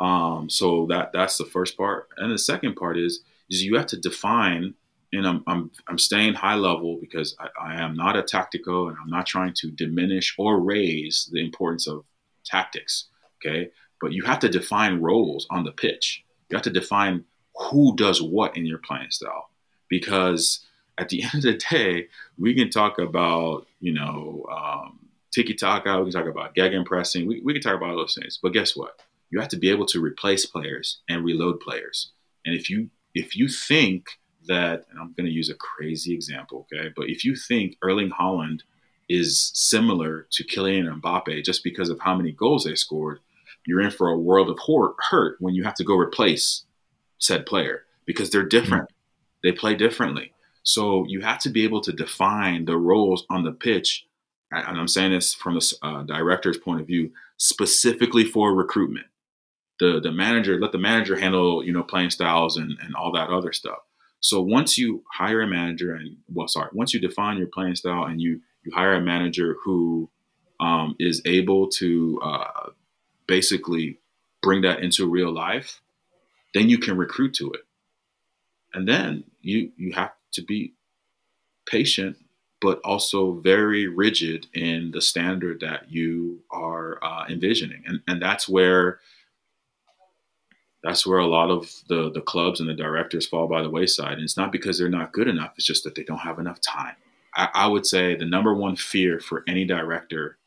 Speaker 2: um, so that that's the first part and the second part is is you have to define and I'm, I'm, I'm staying high level because I, I am not a tactical and I'm not trying to diminish or raise the importance of tactics. Okay but you have to define roles on the pitch. You have to define who does what in your playing style. Because at the end of the day, we can talk about, you know, um, tiki taka, we can talk about gegenpressing, we, we can talk about all those things. But guess what? You have to be able to replace players and reload players. And if you if you think that, and I'm going to use a crazy example, okay, but if you think Erling Haaland is similar to Kylian Mbappe just because of how many goals they scored, you're in for a world of hurt when you have to go replace said player because they're different. Mm-hmm. They play differently. So you have to be able to define the roles on the pitch. And I'm saying this from the uh, director's point of view, specifically for recruitment. The the manager let the manager handle you know playing styles and and all that other stuff. So once you hire a manager and well, sorry, once you define your playing style and you you hire a manager who um, is able to uh, basically bring that into real life, then you can recruit to it. And then you you have to be patient, but also very rigid in the standard that you are uh, envisioning, and and that's where that's where a lot of the the clubs and the directors fall by the wayside. And it's not because they're not good enough; it's just that they don't have enough time. I, I would say the number one fear for any director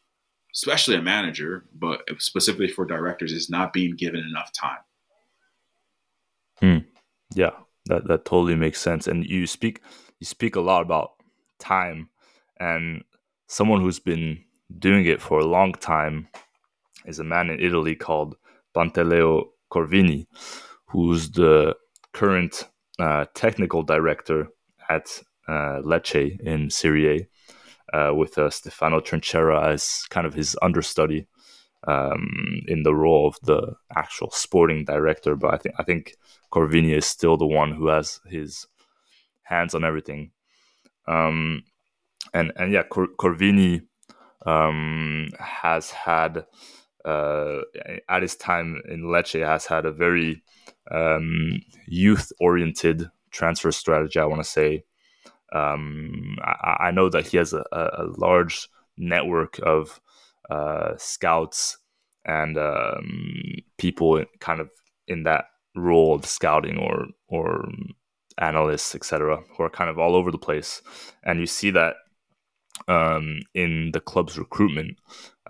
Speaker 2: especially a manager, but specifically for directors, is not being given enough time.
Speaker 1: Hmm. Yeah, that that totally makes sense. And you speak you speak a lot about time, and someone who's been doing it for a long time is a man in Italy called Pantaleo Corvini, who's the current uh, technical director at uh, Lecce in Serie A uh, with uh, Stefano Trinchera as kind of his understudy um, in the role of the actual sporting director. But I think I think Corvini is still the one who has his hands on everything. Um, and and yeah, Cor- Corvini um, has had uh, at his time in Lecce has had a very um, youth oriented transfer strategy. I want to say um, I, I, know that he has a, a large network of uh, scouts and um, people kind of in that role of scouting or or analysts, etc., who are kind of all over the place, and you see that um, in the club's recruitment.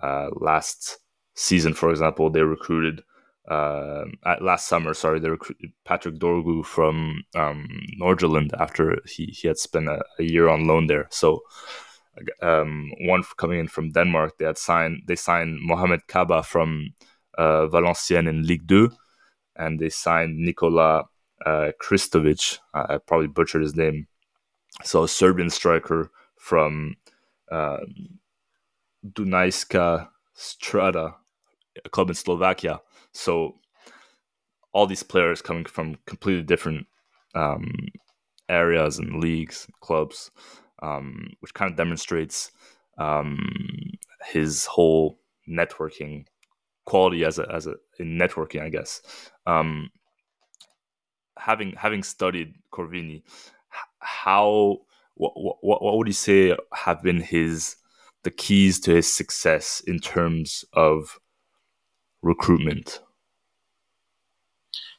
Speaker 1: Uh, last season, for example, they recruited uh, last summer, sorry, they recruited Patrick Dorgu from um, after he, he had spent a, a year on loan there. So um, one coming in from Denmark, they had signed they signed Mohamed Kaba from uh, Valenciennes in Ligue 2, and they signed Nikola uh, Kristovic. I, I probably butchered his name. So a Serbian striker from uh, Dunajska Strada, a club in Slovakia so all these players coming from completely different um, areas and leagues, clubs, um, which kind of demonstrates um, his whole networking quality as a as a in networking, I guess. Um, having having studied Corvini, how what, what what would you say have been his the keys to his success in terms of recruitment?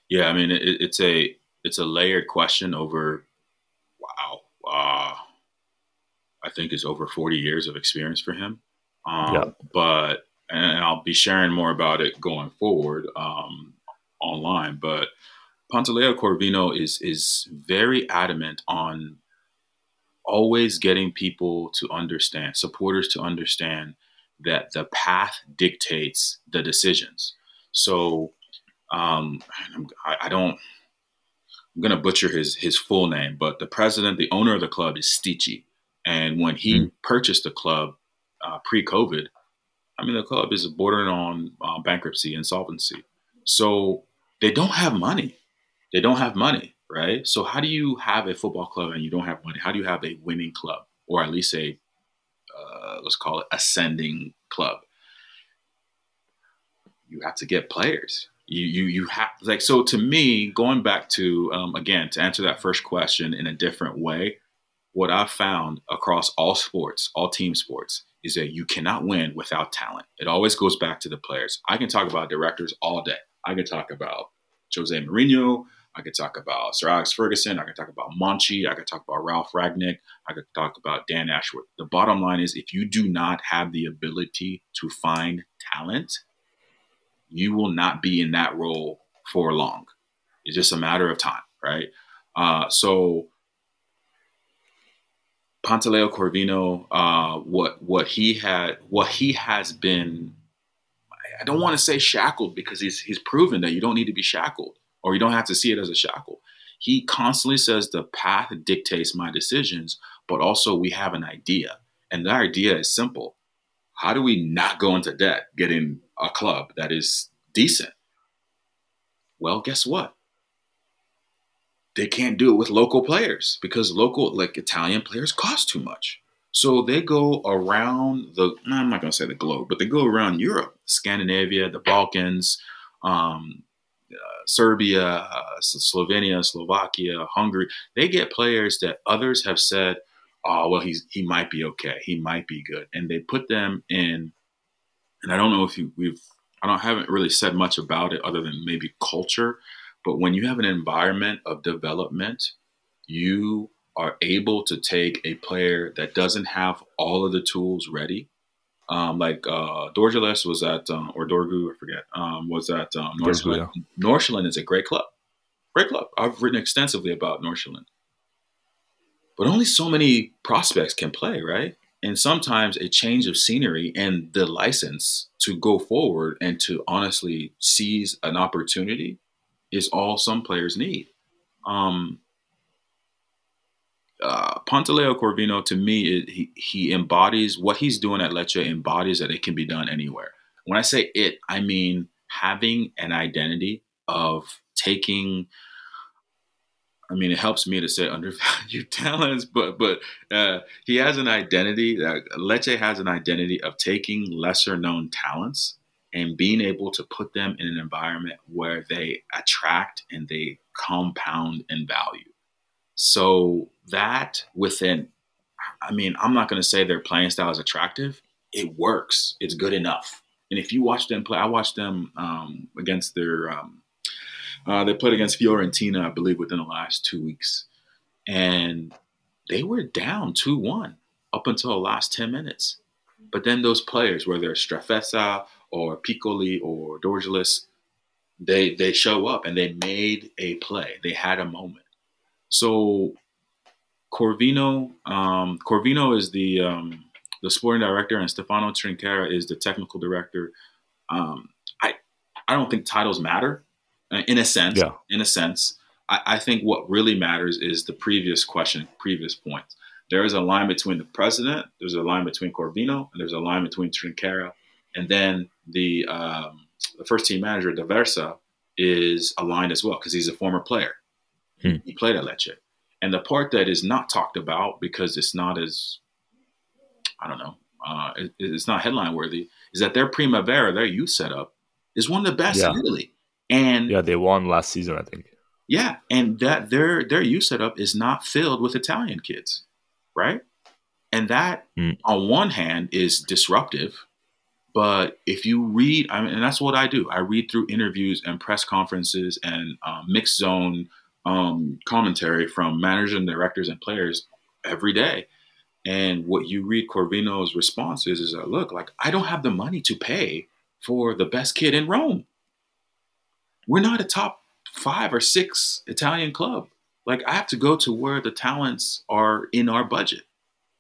Speaker 2: Yeah, I mean it, it's a it's a layered question over wow, uh, I think is over forty years of experience for him. Um, yeah. But and I'll be sharing more about it going forward um, online. But Pantaleo Corvino is is very adamant on always getting people to understand, supporters to understand that the path dictates the decisions. So um, I, I don't. I'm going to butcher his his full name, but the president, the owner of the club is Sticchi. And when he mm. purchased the club uh, pre-COVID, I mean the club is bordering on uh, bankruptcy, insolvency. So they don't have money. They don't have money, right? So how do you have a football club and you don't have money? How do you have a winning club, or at least a uh, let's call it ascending club? You have to get players you you you have like so to me going back to um, again to answer that first question in a different way what i've found across all sports all team sports is that you cannot win without talent. It always goes back to the players. I can talk about directors all day. I can talk about jose mourinho. I could talk about sir alex ferguson. I could talk about monchi. I could talk about ralph Rangnick. i could talk about dan ashworth. The bottom line is if you do not have the ability to find talent you will not be in that role for long. It's just a matter of time, right? Uh, so Pantaleo Corvino, uh, what what he had, what he has been, I don't want to say shackled because he's he's proven that you don't need to be shackled or you don't have to see it as a shackle. He constantly says the path dictates my decisions, but also we have an idea, and the idea is simple: how do we not go into debt getting a club that is decent. Well, guess what? They can't do it with local players because local, like Italian players, cost too much. So they go around the, I'm not to say the globe, but they go around Europe, Scandinavia, the Balkans, um, uh, Serbia, uh, Slovenia, Slovakia, Hungary. They get players that others have said, oh, well, he's, he might be okay. He might be good. And they put them in, and I don't know if you, we've I don't haven't really said much about it other than maybe culture. But when you have an environment of development, you are able to take a player that doesn't have all of the tools ready. Um, like uh, Dorgeles was at, um, or Dorgu, I forget, um, was at um, Nordsjælland. Yeah. Nordsjælland is a great club. Great club. I've written extensively about Nordsjælland. But only so many prospects can play, right? And sometimes a change of scenery and the license to go forward and to honestly seize an opportunity is all some players need. Um, uh, Pantaleo Corvino, to me, it, he, he embodies what he's doing at Lecce, embodies that it can be done anywhere. When I say it, I mean having an identity of taking – I mean, it helps me to say undervalued talents, but but uh, he has an identity. Uh, Lecce has an identity of taking lesser known talents and being able to put them in an environment where they attract and they compound in value. So that within, I mean, I'm not going to say their playing style is attractive. It works. It's good enough. And if you watch them play, I watched them um, against their um, uh, they played against Fiorentina, I believe, within the last two weeks. And they were down 2 1 up until the last 10 minutes. But then those players, whether it's Strefezza or Piccoli or Dorgeles, they, they show up and they made a play. They had a moment. So Corvino, um, Corvino is the um, the sporting director, and Stefano Trinchera is the technical director. Um, I I don't think titles matter in a sense. Yeah. In a sense, I, I think what really matters is the previous question, previous point. There is a line between the president, there's a line between Corvino, and there's a line between Trinchera, and then the um, the first team manager, D'Aversa, is aligned as well because he's a former player. Hmm. He played at Lecce. And the part that is not talked about because it's not as, I don't know, uh, it, it's not headline worthy, is that their Primavera, their youth setup, is one of the best yeah. in Italy. And
Speaker 1: yeah, they won last season, I think.
Speaker 2: Yeah, and that their their youth setup is not filled with Italian kids, right? And that, mm. on one hand, is disruptive. But if you read, I mean, and that's what I do. I read through interviews and press conferences and um, mixed zone um, commentary from managers and directors and players every day. And what you read Corvino's response is, is that, look, like, I don't have the money to pay for the best kid in Rome. We're not a top five or six Italian club. Like, I have to go to where the talents are in our budget.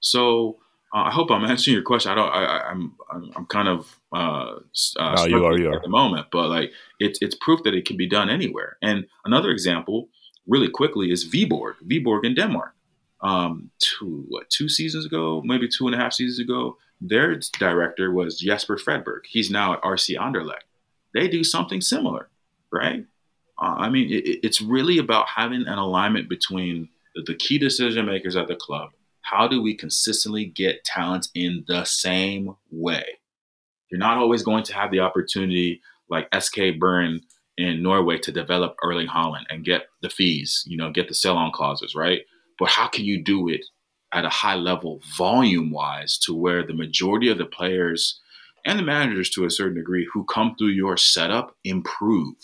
Speaker 2: So uh, I hope I'm answering your question. I don't. I, am I'm, I'm kind of uh, uh
Speaker 1: no, you are, you are.
Speaker 2: at the moment, but like it's it's proof that it can be done anywhere. And another example, really quickly, is Viborg. Viborg in Denmark. Um, two what two seasons ago, maybe two and a half seasons ago, their director was Jesper Fredberg. He's now at RC Anderlecht. They do something similar, right? Uh, I mean, it, it's really about having an alignment between the, the key decision makers at the club how do we consistently get talent in the same way? You're not always going to have the opportunity like SK Bern in Norway to develop Erling Haaland and get the fees, you know, get the sell on clauses, right? But how can you do it at a high level, volume wise, to where the majority of the players and the managers to a certain degree who come through your setup improve?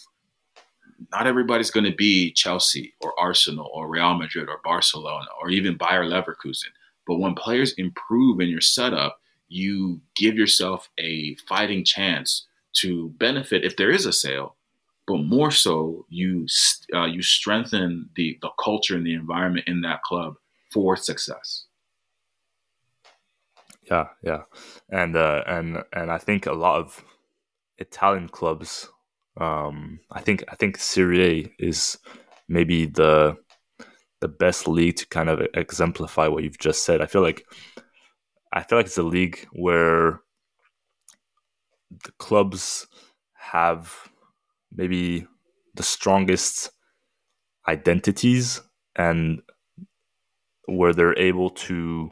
Speaker 2: Not everybody's going to be Chelsea or Arsenal or Real Madrid or Barcelona or even Bayer Leverkusen. But when players improve in your setup, you give yourself a fighting chance to benefit if there is a sale. But more so, you uh, you strengthen the the culture and the environment in that club for success.
Speaker 1: Yeah, yeah, and uh, and and I think a lot of Italian clubs um, I think I think Serie A is maybe the the best league to kind of exemplify what you've just said. I feel like I feel like it's a league where the clubs have maybe the strongest identities and where they're able to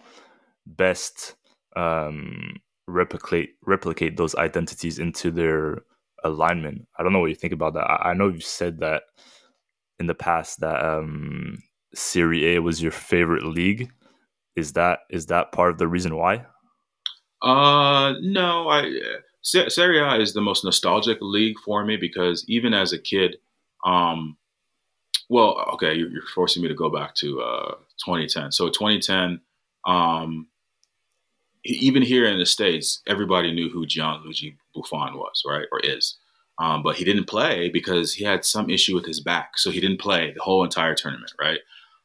Speaker 1: best um, replicate replicate those identities into their alignment. I don't know what you think about that. I, I know you've said that in the past that um, Serie A was your favorite league. Is that is that part of the reason why?
Speaker 2: Uh, no. I Serie A is the most nostalgic league for me because even as a kid, um, well, okay, you're, you're forcing me to go back to uh, 2010. So 2010, um, even here in the states, everybody knew who Gianluigi Buffon was, right, or is. Um, but he didn't play because he had some issue with his back, so he didn't play the whole entire tournament, right?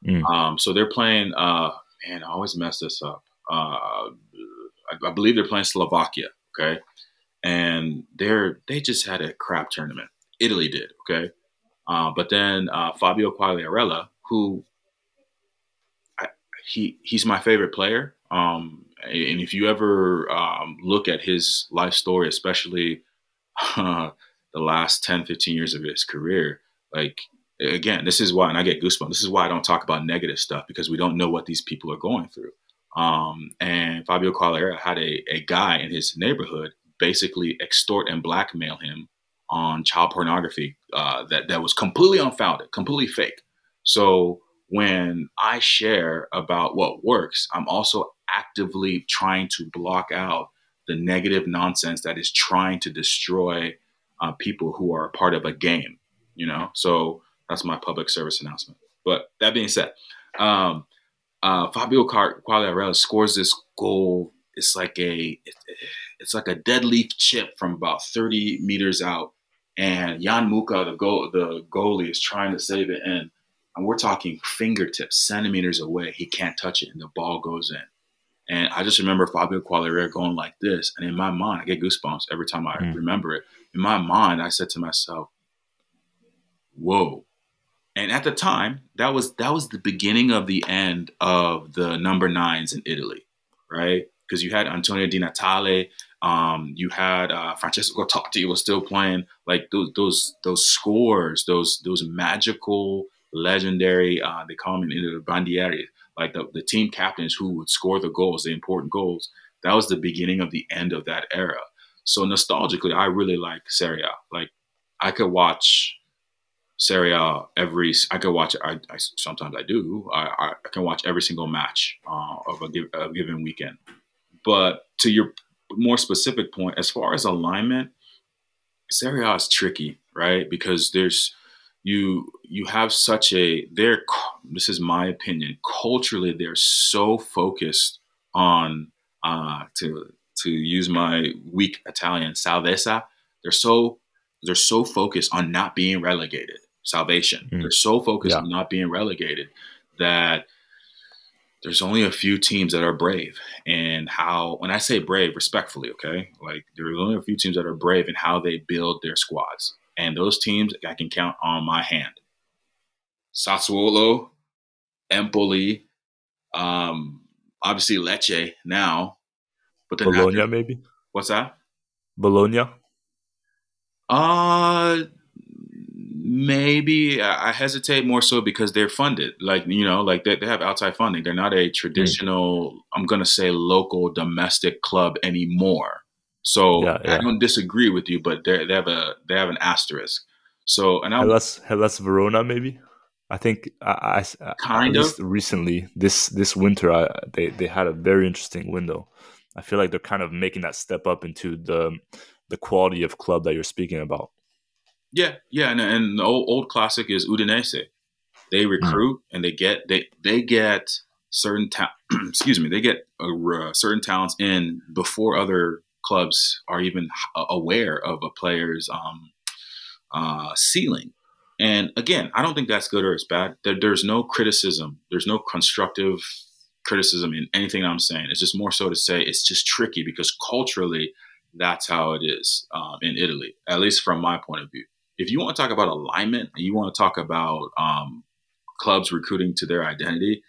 Speaker 2: Mm. Um, so they're playing. Uh, man, I always mess this up. Uh, I, I, believe they're playing Slovakia, okay, and they're they just had a crap tournament. Italy did, okay, uh, but then uh, Fabio Quagliarella, who I, he he's my favorite player. Um, and if you ever um, look at his life story, especially uh, the last 10, 15 years of his career, like, again, this is why, and I get goosebumps. This is why I don't talk about negative stuff because we don't know what these people are going through. Um, and Fabio Quagliarella had a, a guy in his neighborhood basically extort and blackmail him on child pornography uh, that, that was completely unfounded, completely fake. So when I share about what works, I'm also actively trying to block out the negative nonsense that is trying to destroy uh, people who are part of a game. You know, so that's my public service announcement. But that being said, um, uh, Fabio Quagliarella scores this goal. It's like a it's like a dead leaf chip from about 30 meters out, and Jan Mucha, the goal the goalie, is trying to save it, and and we're talking fingertips, centimeters away. He can't touch it, and the ball goes in. And I just remember Fabio Quagliarella going like this. And in my mind, I get goosebumps every time I mm. remember it. In my mind, I said to myself, whoa. And at the time, that was that was the beginning of the end of the number nines in Italy, right? Because you had Antonio Di Natale, um, you had uh, Francesco Totti was still playing. Like those those those scores, those those magical legendary. Uh, they call them in the bandieri, like the, the team captains who would score the goals, the important goals. That was the beginning of the end of that era. So nostalgically, I really like Serie A. Like I could watch Serie A every. I could watch. I, I sometimes I do. I, I can watch every single match uh, of a, a given weekend. But to your more specific point, as far as alignment, Serie A is tricky, right? Because there's you you have such a they're this is my opinion culturally they're so focused on uh to to use my weak Italian salvezza they're so they're so focused on not being relegated salvation mm. they're so focused yeah. on not being relegated that there's only a few teams that are brave and how when i say brave respectfully okay like there's only a few teams that are brave in how they build their squads and those teams i can count on my hand sassuolo empoli um obviously lecce now
Speaker 1: but then bologna after, maybe
Speaker 2: what's that
Speaker 1: bologna
Speaker 2: uh maybe I hesitate more so because they're funded. Like you know, like they, they have outside funding. They're not a traditional. Mm. I'm gonna say local domestic club anymore. So yeah, yeah. I don't disagree with you, but they they have a they have an asterisk. So and I
Speaker 1: Hellas Hellas Verona maybe. I think I, I kind of recently this this winter I, they they had a very interesting window. I feel like they're kind of making that step up into the the quality of club that you're speaking about.
Speaker 2: Yeah, yeah, and, and the old, old classic is Udinese. They hmm. recruit mm. and they get they they get certain ta- excuse me they get uh, certain talents in before other clubs are even aware of a player's um, uh, ceiling. And again, I don't think that's good or it's bad. There, there's no criticism. There's no constructive criticism in anything I'm saying. It's just more so to say it's just tricky because culturally, that's how it is um, in Italy, at least from my point of view if you want to talk about alignment and you want to talk about um, clubs recruiting to their identity,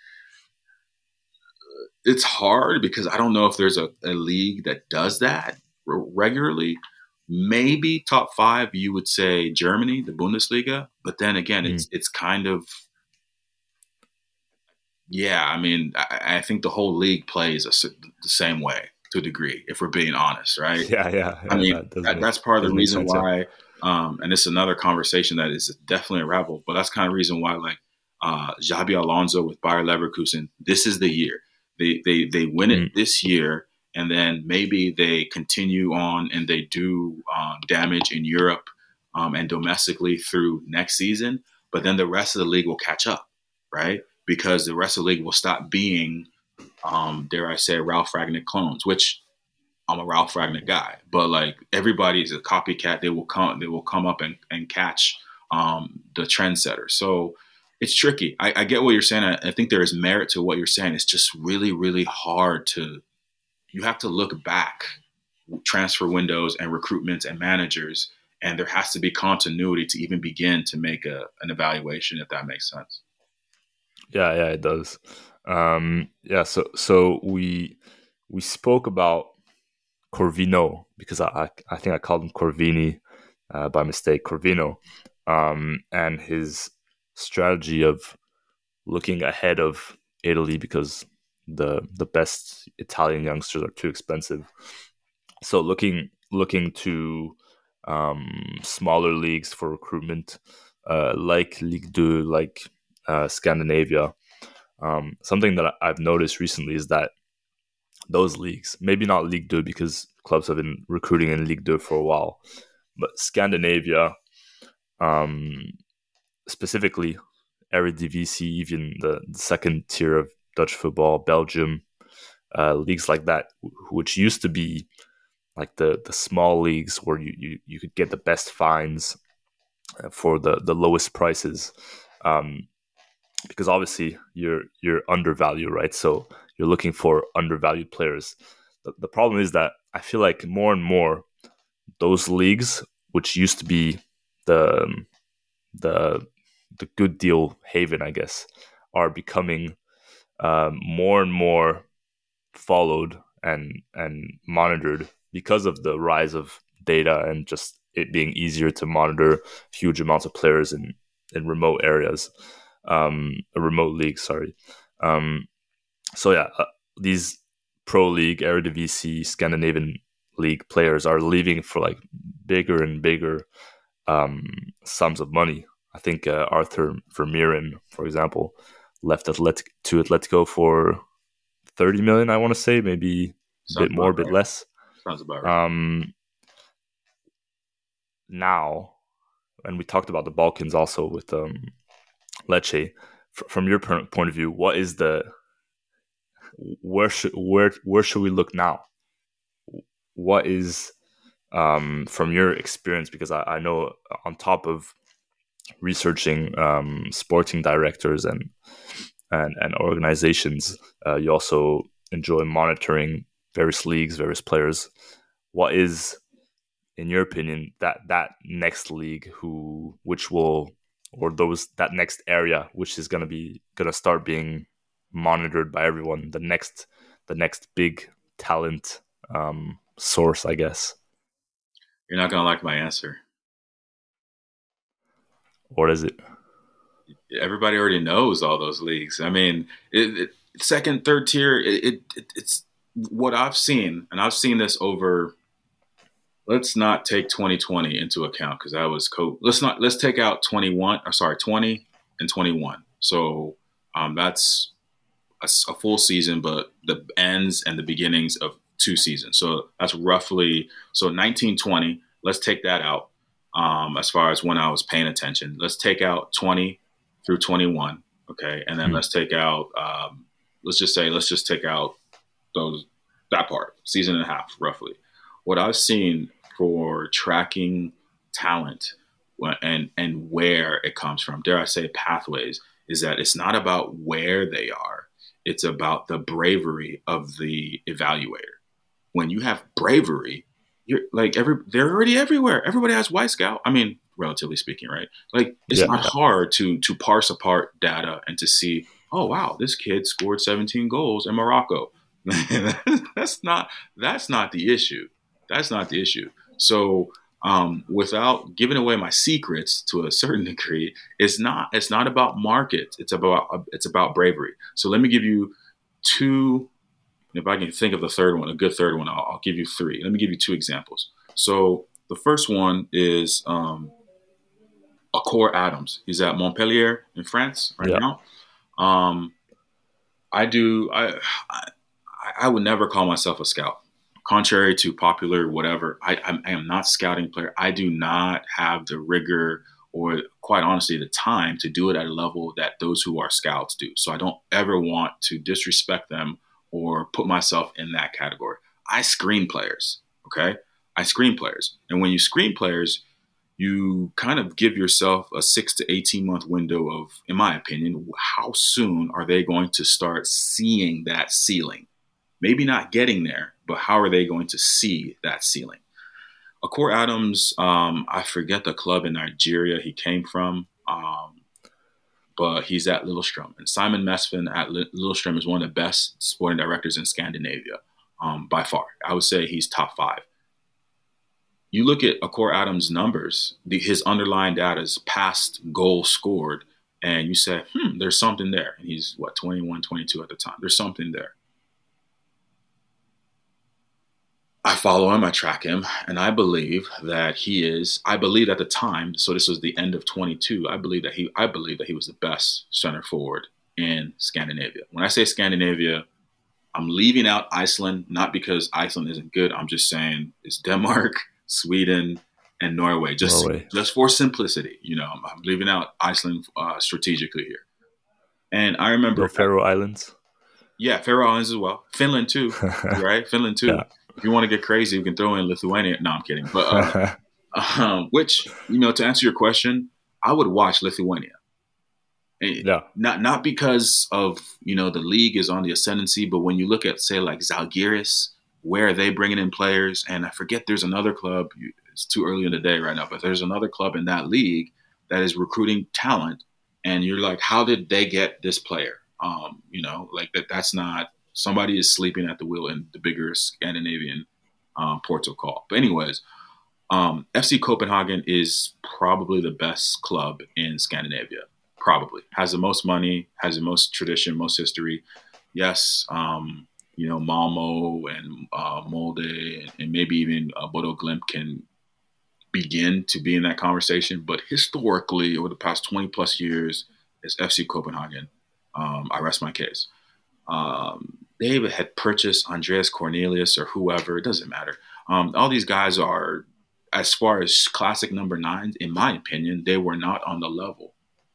Speaker 2: it's hard because I don't know if there's a, a league that does that regularly. Maybe top five, you would say Germany, the Bundesliga, but then again, mm. it's it's kind of yeah. I mean, I, I think the whole league plays a, the same way to a degree, if we're being honest, right?
Speaker 1: Yeah, yeah.
Speaker 2: yeah I mean, that that, that's part of the reason why. Um, and it's another conversation that is definitely a ravel, but that's kind of reason why like uh, Xabi Alonso with Bayer Leverkusen, this is the year. They they they win it mm this year, and then maybe they continue on and they do um, damage in Europe um, and domestically through next season. But then the rest of the league will catch up, right? Because the rest of the league will stop being, um, dare I say, Ralph Rangnick clones, which I'm a Ralph Rangnick guy, but like everybody is a copycat. They will come, they will come up and, and catch um, the trendsetter. So it's tricky. I, I, get what you're saying. I, I, think there is merit to what you're saying. It's just really, really hard to. You have to look back, transfer windows and recruitments and managers, and there has to be continuity to even begin to make a, an evaluation. If that makes sense.
Speaker 1: Yeah, yeah, it does. Um, yeah, so so we we spoke about Corvino because I, I think I called him Corvini uh, by mistake, Corvino, um, and his strategy of looking ahead of Italy because the the best Italian youngsters are too expensive. So looking looking to um, smaller leagues for recruitment, uh, like Ligue 2, like uh, Scandinavia. Um, something that I've noticed recently is that those leagues. Maybe not League Two because clubs have been recruiting in League Two for a while, but Scandinavia, um, specifically Eredivisie, even the, the, second tier of Dutch football, Belgium, uh, leagues like that, which used to be like the the small leagues where you you, you could get the best fines uh, for the the lowest prices. Um, because obviously you're you're undervalued, right? So you're looking for undervalued players. The, the problem is that I feel like more and more those leagues, which used to be the the the good deal haven, I guess, are becoming um, more and more followed and and monitored because of the rise of data and just it being easier to monitor huge amounts of players in in remote areas. um, a remote league. Sorry. Um, so yeah, uh, these pro league, Eredivisie, Scandinavian league players are leaving for like bigger and bigger um, sums of money. I think uh, Arthur Vermeeren, for example, left Athletic to Atletico for thirty million. I want to say maybe a bit more, a bit right. less.
Speaker 2: Sounds about right. Um,
Speaker 1: now, and we talked about the Balkans also with um, Lecce. F- from your point of view, what is the where should where where should we look now? What is um, from your experience? Because I, I know on top of researching um, sporting directors and and, and organizations, uh, you also enjoy monitoring various leagues, various players. What is, in your opinion, that that next league who which will or those that next area which is going to be going to start being monitored by everyone? The next the next big talent um, source, I guess.
Speaker 2: You're not going to like my answer.
Speaker 1: What is it?
Speaker 2: Everybody already knows all those leagues. I mean, it, it, second, third tier. It, it's what I've seen, and I've seen this over. Let's not take 2020 into account because that was co. Let's not. Let's take out 21. Or sorry, 20 and 21. So um, that's a, a full season, but the ends and the beginnings of two seasons. So that's roughly so 1920. Let's take that out um, as far as when I was paying attention. Let's take out 20 through 21. Okay, and then mm-hmm. let's take out. Um, let's just say let's just take out those that part season and a half roughly. What I've seen for tracking talent and and where it comes from, dare I say pathways, is that it's not about where they are. It's about the bravery of the evaluator. When you have bravery, you're like every they're already everywhere. Everybody has Wyscout. I mean, relatively speaking, right? Like it's yeah. not hard to to parse apart data and to see, oh wow, this kid scored 17 goals in Morocco. that's not that's not the issue. That's not the issue. So um, without giving away my secrets to a certain degree, it's not it's not about market. It's about it's about bravery. So let me give you two if I can think of the third one, a good third one, I'll, I'll give you three. Let me give you two examples. So the first one is um, Akor Adams. He's at Montpellier in France right yeah. now. Um, I do. I, I, I would never call myself a scout. Contrary to popular whatever, I, I am not scouting player. I do not have the rigor or quite honestly the time to do it at a level that those who are scouts do. So I don't ever want to disrespect them or put myself in that category. I screen players, okay? I screen players. And when you screen players, you kind of give yourself a six to 18 month window of, in my opinion, how soon are they going to start seeing that ceiling? Maybe not getting there, but how are they going to see that ceiling? Akor Adams, um, I forget the club in Nigeria he came from. Um, but he's at Lillestrøm. And Simon Mesfin at Lillestrøm is one of the best sporting directors in Scandinavia um, by far. I would say he's top five. You look at Akor Adams' numbers, the, his underlying data is past goal scored, and you say, hmm, there's something there. And he's, what, 21, 22 at the time. There's something there. I follow him, I track him, and I believe that he is. I believe at the time, so this was the end of 22. I believe that he. I believe that he was the best center forward in Scandinavia. When I say Scandinavia, I'm leaving out Iceland, not because Iceland isn't good. I'm just saying it's Denmark, Sweden, and Norway. Just Norway. just for simplicity, you know, I'm, I'm leaving out Iceland uh, strategically here. And I remember
Speaker 1: the Faroe Islands.
Speaker 2: Yeah, Faroe Islands as well. Finland too, right? Finland too. Yeah if you want to get crazy, we can throw in Lithuania. No, I'm kidding. But uh, um, which you know, to answer your question, I would watch Lithuania. Yeah. Not not because of you know the league is on the ascendancy, but when you look at say like Zalgiris, where are they bringing in players? And I forget there's another club. It's too early in the day right now, but there's another club in that league that is recruiting talent, and you're like, how did they get this player? Um, you know, like that. That's not somebody is sleeping at the wheel in the bigger Scandinavian um, ports of call. But anyways, um, FC Copenhagen is probably the best club in Scandinavia. probably has the most money, has the most tradition, most history. Yes, um, you know Malmo and uh, Molde and, and, maybe even uh, Bodo Glimt can begin to be in that conversation. But historically, over the past 20 plus years, it's FC Copenhagen. Um, I rest my case. Um, they had purchased Andreas Cornelius or whoever, it doesn't matter. Um, all these guys are, as far as classic number nines, in my opinion, they were not on the level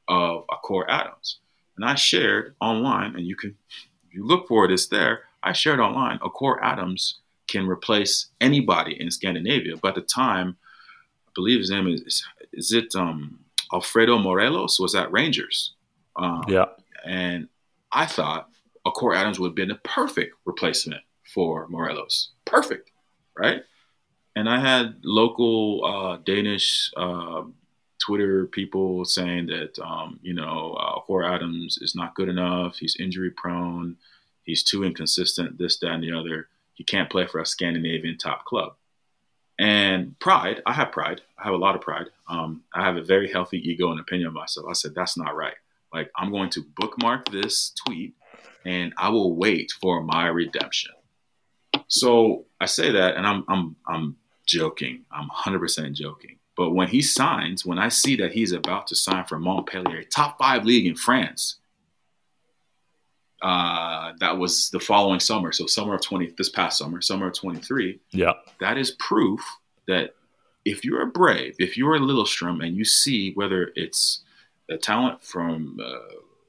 Speaker 2: of Akor Adams. And I shared online, and you can, if you look for it, it's there. I shared online, Akor Adams can replace anybody in Scandinavia. But at the time, I believe his name is, is it um, Alfredo Morelos was at Rangers.
Speaker 1: Um, yeah.
Speaker 2: And I thought Akor Adams would have been a perfect replacement for Morelos. Perfect, right? And I had local uh, Danish uh, Twitter people saying that, um, you know, uh, Akor Adams is not good enough. He's injury prone He's too inconsistent, this, that, and the other. He can't play for a Scandinavian top club. And pride, I have pride. I have a lot of pride. Um, I have a very healthy ego and opinion of myself. I said, that's not right. Like, I'm going to bookmark this tweet and I will wait for my redemption. So I say that, and I'm, I'm, I'm joking. I'm 100% joking. But when he signs, when I see that he's about to sign for Montpellier, top five league in France, uh, that was the following summer. So summer of 20, this past summer, summer of 23.
Speaker 1: Yeah.
Speaker 2: That is proof that if you're a Brave, if you're a Lillestrøm and you see whether it's a talent from a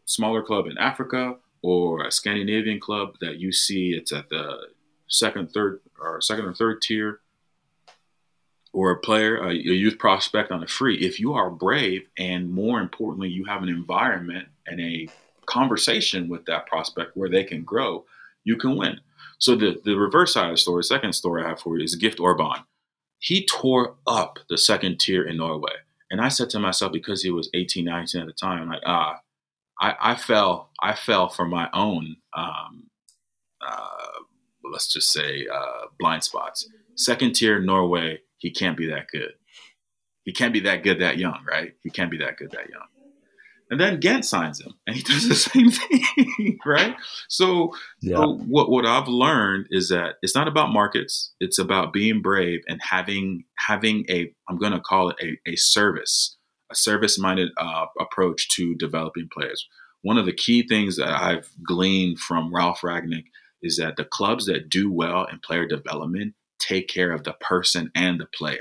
Speaker 2: smaller club in Africa or a Scandinavian club that you see it's at the second, third, or second or third tier, or a player, a, a youth prospect on a free, if you are brave and more importantly, you have an environment and a conversation with that prospect where they can grow, you can win. So the, the reverse side of the story, second story I have for you is Gift Orban. He tore up the second tier in Norway. And I said to myself, because he was 18, 19 at the time, I'm like, ah, I, I fell, I fell for my own, um, uh, let's just say, uh, blind spots. Second tier Norway, he can't be that good. He can't be that good that young, right? He can't be that good that young. And then Ghent signs him, and he does the same thing, right? So, yeah. so, what what I've learned is that it's not about markets; it's about being brave and having having a I'm going to call it a, a service, a service minded uh, approach to developing players. One of the key things that I've gleaned from Ralf Rangnick is that the clubs that do well in player development take care of the person and the player.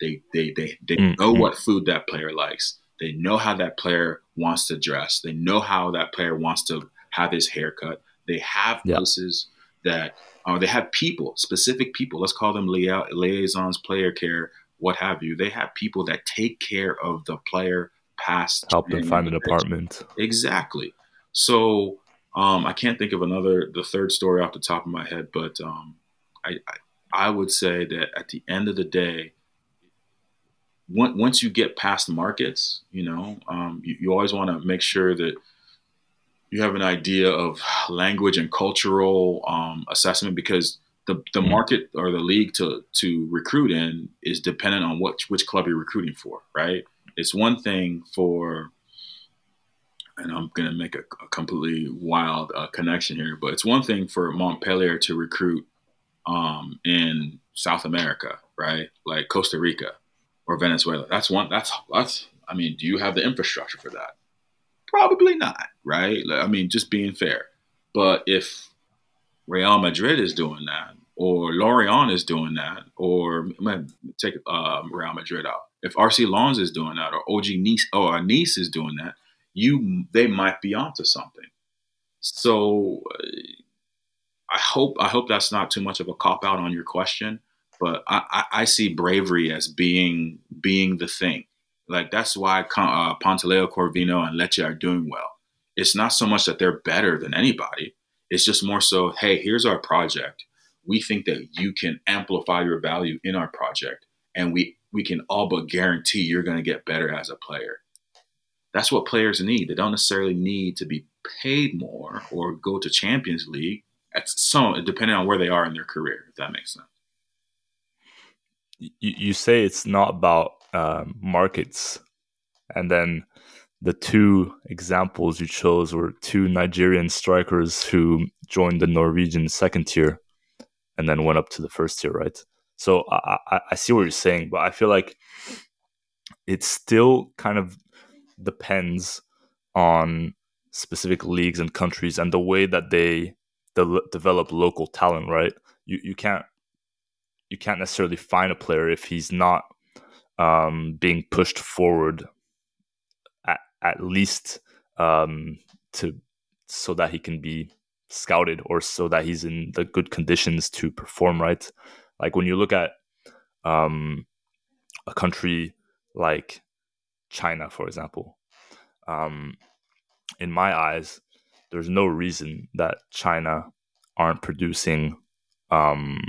Speaker 2: They they they, they mm-hmm. know what food that player likes they know how that player wants to dress. They know how that player wants to have his haircut. They have yep. places that uh, they have people, specific people. Let's call them lia- liaisons, player care, what have you. They have people that take care of the player past.
Speaker 1: Help them find an apartment.
Speaker 2: Exactly. So um, I can't think of another, the third story off the top of my head, but um, I, I, I would say that at the end of the day, once you get past markets, you know, um, you, you, always want to make sure that you have an idea of language and cultural um, assessment because the, the mm-hmm. market or the league to, to recruit in is dependent on what which club you're recruiting for, right? It's one thing for, and I'm going to make a, a, completely wild uh, connection here, but it's one thing for Montpellier to recruit um, in South America, right? Like Costa Rica or Venezuela. That's one. That's that's. I mean, do you have the infrastructure for that? Probably not, right? I mean, just being fair. But if Real Madrid is doing that, or Lorient is doing that, or take uh, Real Madrid out. If RC Lens is doing that, or OG Nice or Nice is doing that, you they might be onto something. So I hope I hope that's not too much of a cop out on your question. But I, I, see bravery as being being the thing. Like that's why uh, Pantaleo, Corvino, and Lecce are doing well. It's not so much that they're better than anybody. It's just more so, hey, here's our project. We think that you can amplify your value in our project, and we we can all but guarantee you're going to get better as a player. That's what players need. They don't necessarily need to be paid more or go to Champions League. At some, depending on where they are in their career, if that makes sense
Speaker 1: you, you say it's not about um, markets, and then the two examples you chose were two Nigerian strikers who joined the Norwegian second tier and then went up to the first tier, right? So I, I, I see what you're saying, but I feel like it still kind of depends on specific leagues and countries and the way that they de- develop local talent, right? You you can't you can't necessarily find a player if he's not um, being pushed forward at, least um, to so that he can be scouted or so that he's in the good conditions to perform right? Like when you look at um, a country like china for example um, in my eyes there's no reason that china aren't producing um,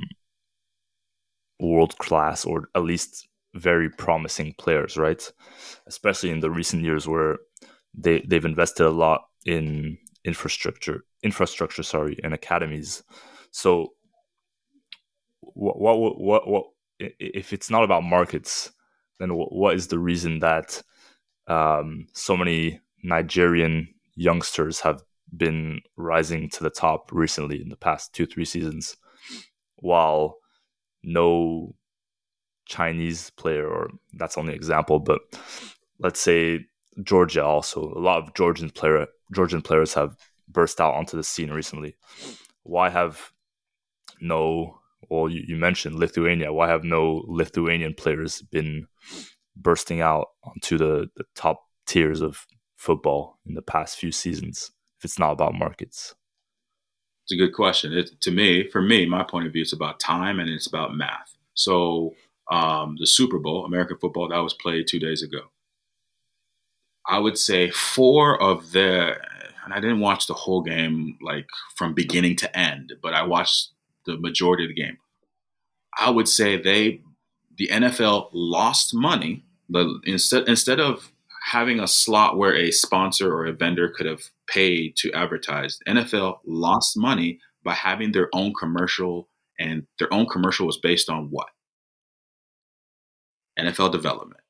Speaker 1: world class or at least very promising players, right? Especially in the recent years where they they've invested a lot in infrastructure infrastructure sorry and academies so what what what what if it's not about markets then what is the reason that um, so many Nigerian youngsters have been rising to the top recently in the past two three seasons while no Chinese player, or that's only example, but let's say Georgia also. A lot of Georgian player Georgian players have burst out onto the scene recently. Why have no well you, you mentioned Lithuania, why have no Lithuanian players been bursting out onto the, the top tiers of football in the past few seasons if it's not about markets?
Speaker 2: It's a good question. It, to me, for me, my point of view, it's about time and it's about math. So um, the Super Bowl, American football, that was played two days ago. I would say four of the, and I didn't watch the whole game like from beginning to end, but I watched the majority of the game. I would say they, the NFL lost money. The, instead instead of having a slot where a sponsor or a vendor could have paid to advertise, the NFL lost money by having their own commercial, and their own commercial was based on what? NFL development.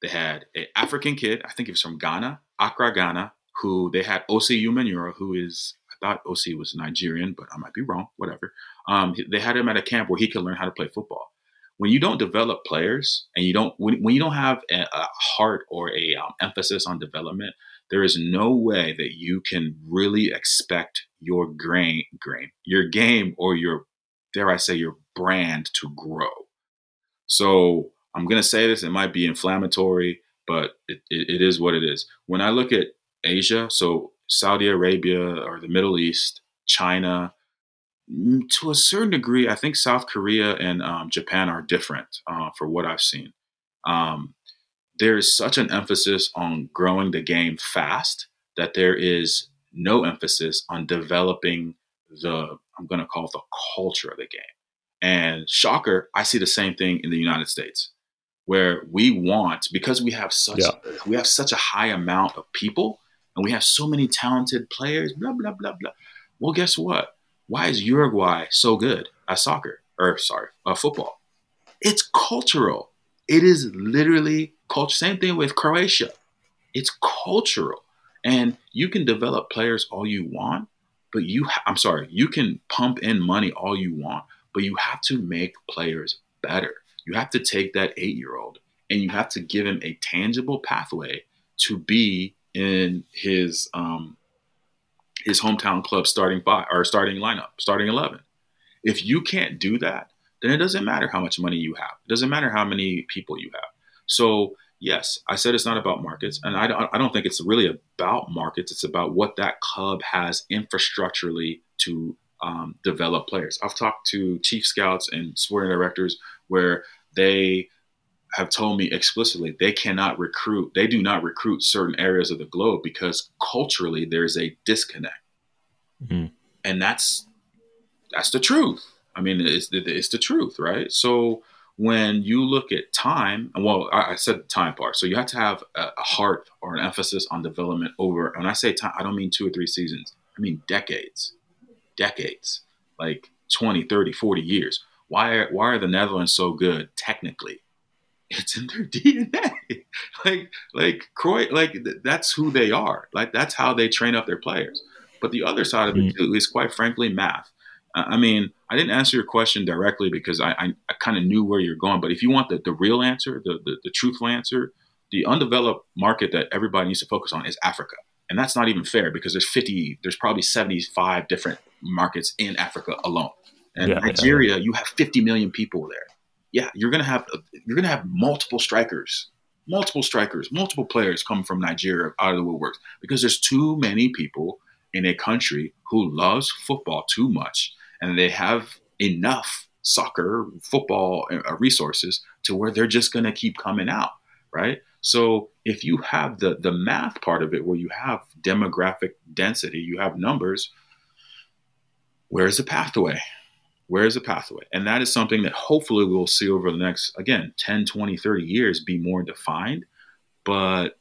Speaker 2: They had an African kid, I think he was from Ghana, Accra, Ghana, who they had Osi Umenyiora, who is, I thought Osi was Nigerian, but I might be wrong, whatever. Um, they had him at a camp where he could learn how to play football. When you don't develop players and you don't, when, when you don't have a, a heart or a um, emphasis on development, there is no way that you can really expect your grain, grain, your game or your, dare I say, your brand to grow. So I'm going to say this, it might be inflammatory, but it, it, it is what it is. When I look at Asia, so Saudi Arabia or the Middle East, China, mm, to a certain degree, I think South Korea and um, Japan are different uh, for what I've seen. Um, there is such an emphasis on growing the game fast that there is no emphasis on developing the, I'm going to call it the culture of the game. And shocker, I see the same thing in the United States where we want because we have such yeah. we have such a high amount of people and we have so many talented players blah blah blah blah. Well guess what? Why is uruguay so good at soccer? Or sorry uh, football? It's cultural. It is literally culture same thing with croatia. It's cultural. And you can develop players all you want but you ha- i'm sorry you can pump in money all you want but you have to make players better you have to take that eight year old and you have to give him a tangible pathway to be in his um, his hometown club starting five or starting lineup, starting eleven. If you can't do that, then it doesn't matter how much money you have. It doesn't matter how many people you have. So yes, I said it's not about markets, and I don't, I don't think it's really about markets. It's about what that club has infrastructurally to um, develop players. I've talked to chief scouts and sporting directors where they have told me explicitly they cannot recruit, they do not recruit certain areas of the globe because culturally there's a disconnect. Mm-hmm. And that's that's the truth. I mean, it's, it's the truth, right? So when you look at time, and well, I, I said the time part. So you have to have a, a heart or an emphasis on development over. When I say time, I don't mean two or three seasons. I mean decades decades, like 20, 30, 40 years. Why are, why are the Netherlands so good technically it's in their DNA. like like Cruyff, like that's who they are. Like that's how they train up their players. But the other side of it mm. too is quite frankly math. I mean, I didn't answer your question directly because I, I, I kind of knew where you're going. But if you want the, the real answer, the, the, the truthful answer, the undeveloped market that everybody needs to focus on is Africa. And that's not even fair because there's 50, there's probably 75 different markets in Africa alone. And yeah, Nigeria, yeah. you have 50 million people there. Yeah, you're gonna have you're gonna have multiple strikers, multiple strikers, multiple players come from Nigeria out of the woodworks because there's too many people in a country who loves football too much, and they have enough soccer, football uh, resources to where they're just gonna keep coming out, right? So if you have the the math part of it, where you have demographic density, you have numbers. Where's the pathway? Where is the pathway? And that is something that hopefully we'll see over the next, again, 10, 20, 30 years be more defined. But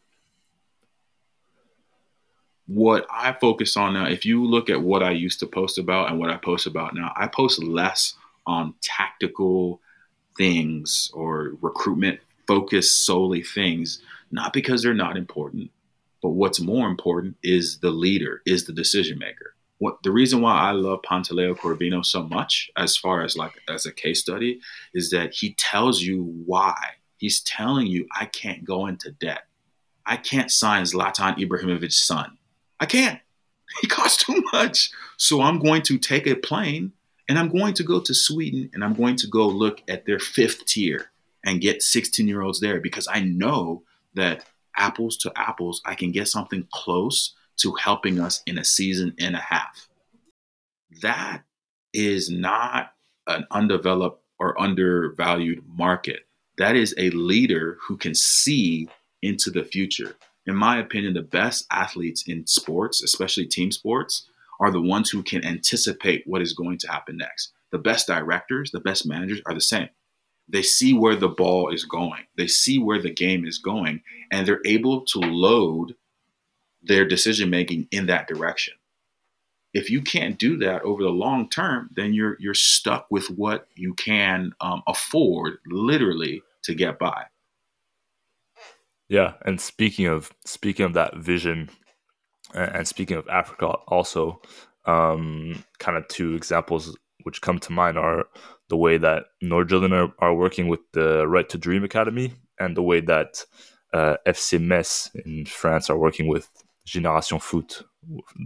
Speaker 2: what I focus on now, if you look at what I used to post about and what I post about now, I post less on tactical things or recruitment focused solely things, not because they're not important, but what's more important is the leader, is the decision maker what the reason why I love Pantaleo Corvino so much, as far as like as a case study, is that he tells you why. He's telling you, I can't go into debt. I can't sign Zlatan Ibrahimovic's son. I can't. He costs too much. So I'm going to take a plane and I'm going to go to Sweden and I'm going to go look at their fifth tier and get 16 year olds there because I know that apples to apples, I can get something close to helping us in a season and a half. That is not an undeveloped or undervalued market. That is a leader who can see into the future. In my opinion, the best athletes in sports, especially team sports, are the ones who can anticipate what is going to happen next. The best directors, the best managers are the same. They see where the ball is going, they see where the game is going, and they're able to load their decision making in that direction. If you can't do that over the long term, then you're you're stuck with what you can um, afford, literally, to get by.
Speaker 1: Yeah, and speaking of speaking of that vision, and speaking of Africa, also, um, kind of two examples which come to mind are the way that Nordsjælland are, are working with the Right to Dream Academy, and the way that uh, FC Metz in France are working with Génération Foot,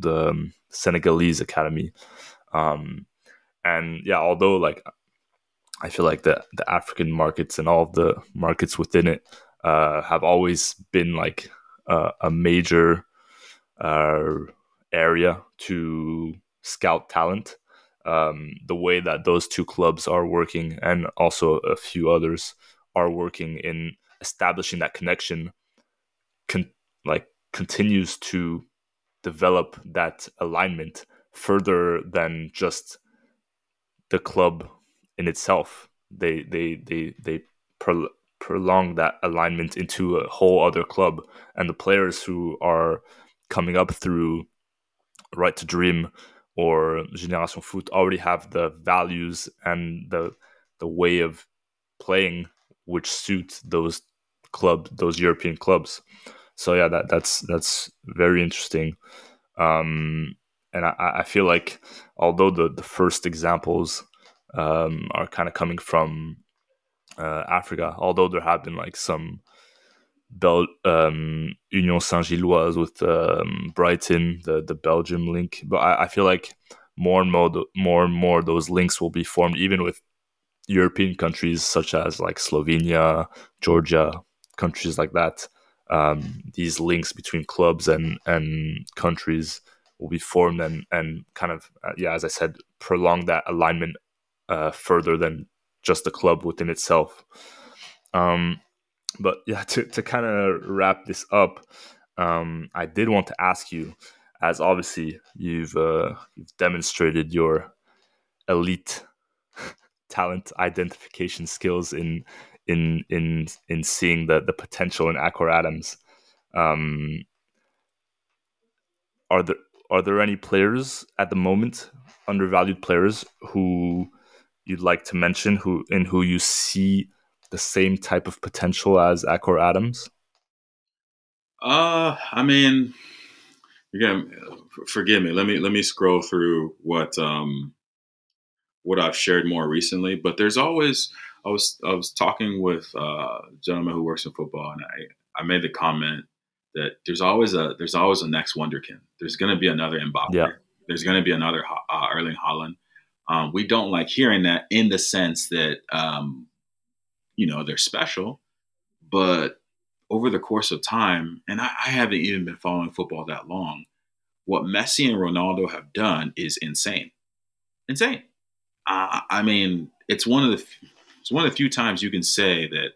Speaker 1: the um, Senegalese academy. Um, and yeah, although like I feel like the the African markets and all of the markets within it uh, have always been like a major uh, area to scout talent. Um, the way that those two clubs are working, and also a few others are working in establishing that connection, can continues to develop that alignment further than just the club in itself. They they they they pro- prolong that alignment into a whole other club, and the players who are coming up through Right to Dream or Génération Foot already have the values and the the way of playing which suit those club those European clubs so yeah, that that's that's very interesting. Um, and I, I feel like although the the first examples um, are kind of coming from uh, Africa, although there have been like some Bel- um, Union Saint Gilloise with um, Brighton, the the Belgium link, but I, I, feel like more and more more and more those links will be formed even with European countries such as like Slovenia, Georgia, countries like that um, these links between clubs and and countries will be formed and and kind of uh, yeah as i said prolong that alignment uh, further than just the club within itself. Um, but yeah to, to kind of wrap this up um, i did want to ask you as obviously you've uh, you've demonstrated your elite talent identification skills in in in in seeing the the potential in Akor Adams. Um, are there are there any players at the moment, undervalued players, who you'd like to mention, who in who you see the same type of potential as Akor Adams?
Speaker 2: Uh, I mean, again, forgive me. Let me let me scroll through what um what I've shared more recently. But there's always I was I was talking with uh, a gentleman who works in football, and I I made the comment that there's always a there's always a next wonderkin. There's going to be another Mbappe. Yeah. There's going to be another uh, Erling Haaland. Um, we don't like hearing that in the sense that um, you know they're special, but over the course of time, and I, I haven't even been following football that long, what Messi and Ronaldo have done is insane, insane. Uh, I mean, it's one of the it's one of the few times you can say that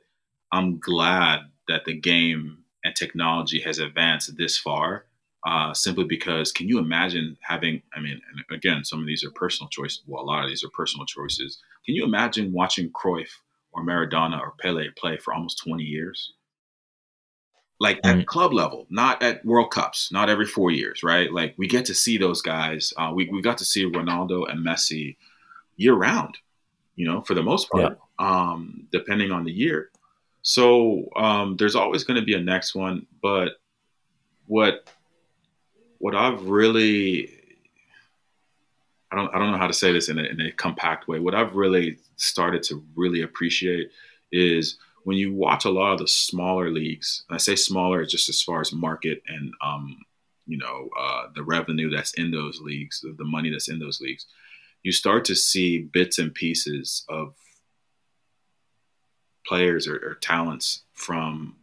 Speaker 2: I'm glad that the game and technology has advanced this far. Uh, simply because, can you imagine having? I mean, again, some of these are personal choices. Well, a lot of these are personal choices. Can you imagine watching Cruyff or Maradona or Pele play for almost 20 years? Like mm-hmm. at club level, not at World Cups, not every four years, right? Like we get to see those guys. Uh, we, we got to see Ronaldo and Messi year round, you know, for the most part, yeah. Um, depending on the year. So um, there's always going to be a next one, but what what I've really I don't I don't know how to say this in a, in a compact way. What I've really started to really appreciate is when you watch a lot of the smaller leagues. I say smaller just as far as market and um, you know uh, the revenue that's in those leagues, the money that's in those leagues you start to see bits and pieces of players or, or talents from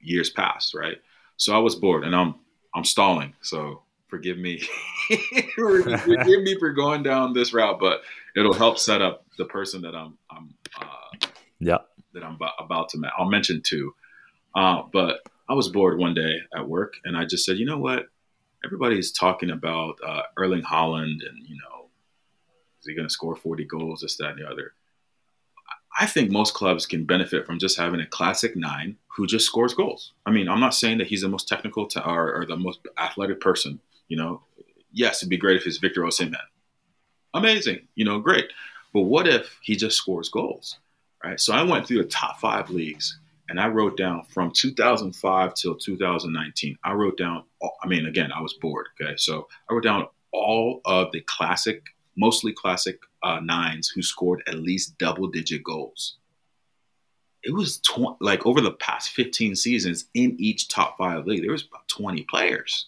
Speaker 2: years past, right? So I was bored, and I'm I'm stalling. So forgive me, forgive me for going down this route, but it'll help set up the person that I'm I'm uh,
Speaker 1: yeah
Speaker 2: that I'm about to. I'll mention two, uh, but I was bored one day at work, and I just said, you know what? Everybody's talking about uh, Erling Haaland, and you know is he going to score 40 goals, this, that, and the other? I think most clubs can benefit from just having a classic nine who just scores goals. I mean, I'm not saying that he's the most technical to, or, or, the most athletic person. You know, yes, it'd be great if it's Victor Osimhen. Amazing, you know, great. But what if he just scores goals, right? So I went through the top five leagues and I wrote down from 2005 till 2019. I wrote down, I mean, again, I was bored. Okay, so I wrote down all of the classic mostly classic uh, nines who scored at least double digit goals. It was tw- like over the past 15 seasons in each top five league, there was about 20 players,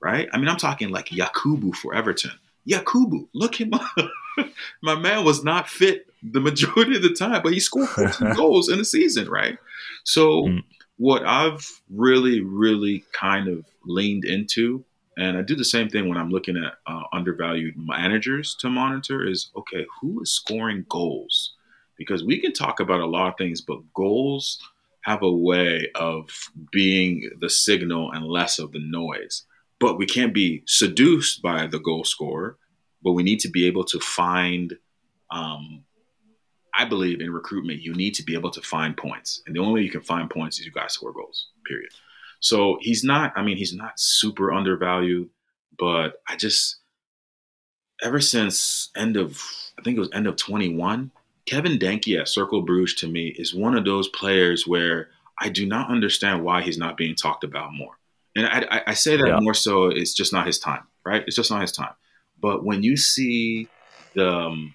Speaker 2: right? I mean, I'm talking like Yakubu for Everton. Yakubu, look him up. My man was not fit the majority of the time, but he scored 14 goals in a season, right? So, mm. what I've really, really kind of leaned into and I do the same thing when I'm looking at uh, undervalued managers to monitor is okay, who is scoring goals? Because we can talk about a lot of things, but goals have a way of being the signal and less of the noise. But we can't be seduced by the goal scorer, but we need to be able to find. Um, I believe in recruitment, you need to be able to find points. And the only way you can find points is you guys score goals, period. So he's not, I mean, he's not super undervalued, but I just, ever since end of, I think it was end of 21, Kevin Denkey at Cercle Bruges to me is one of those players where I do not understand why he's not being talked about more. And I, I say that yeah. more so it's just not his time, right? It's just not his time. But when you see the, um,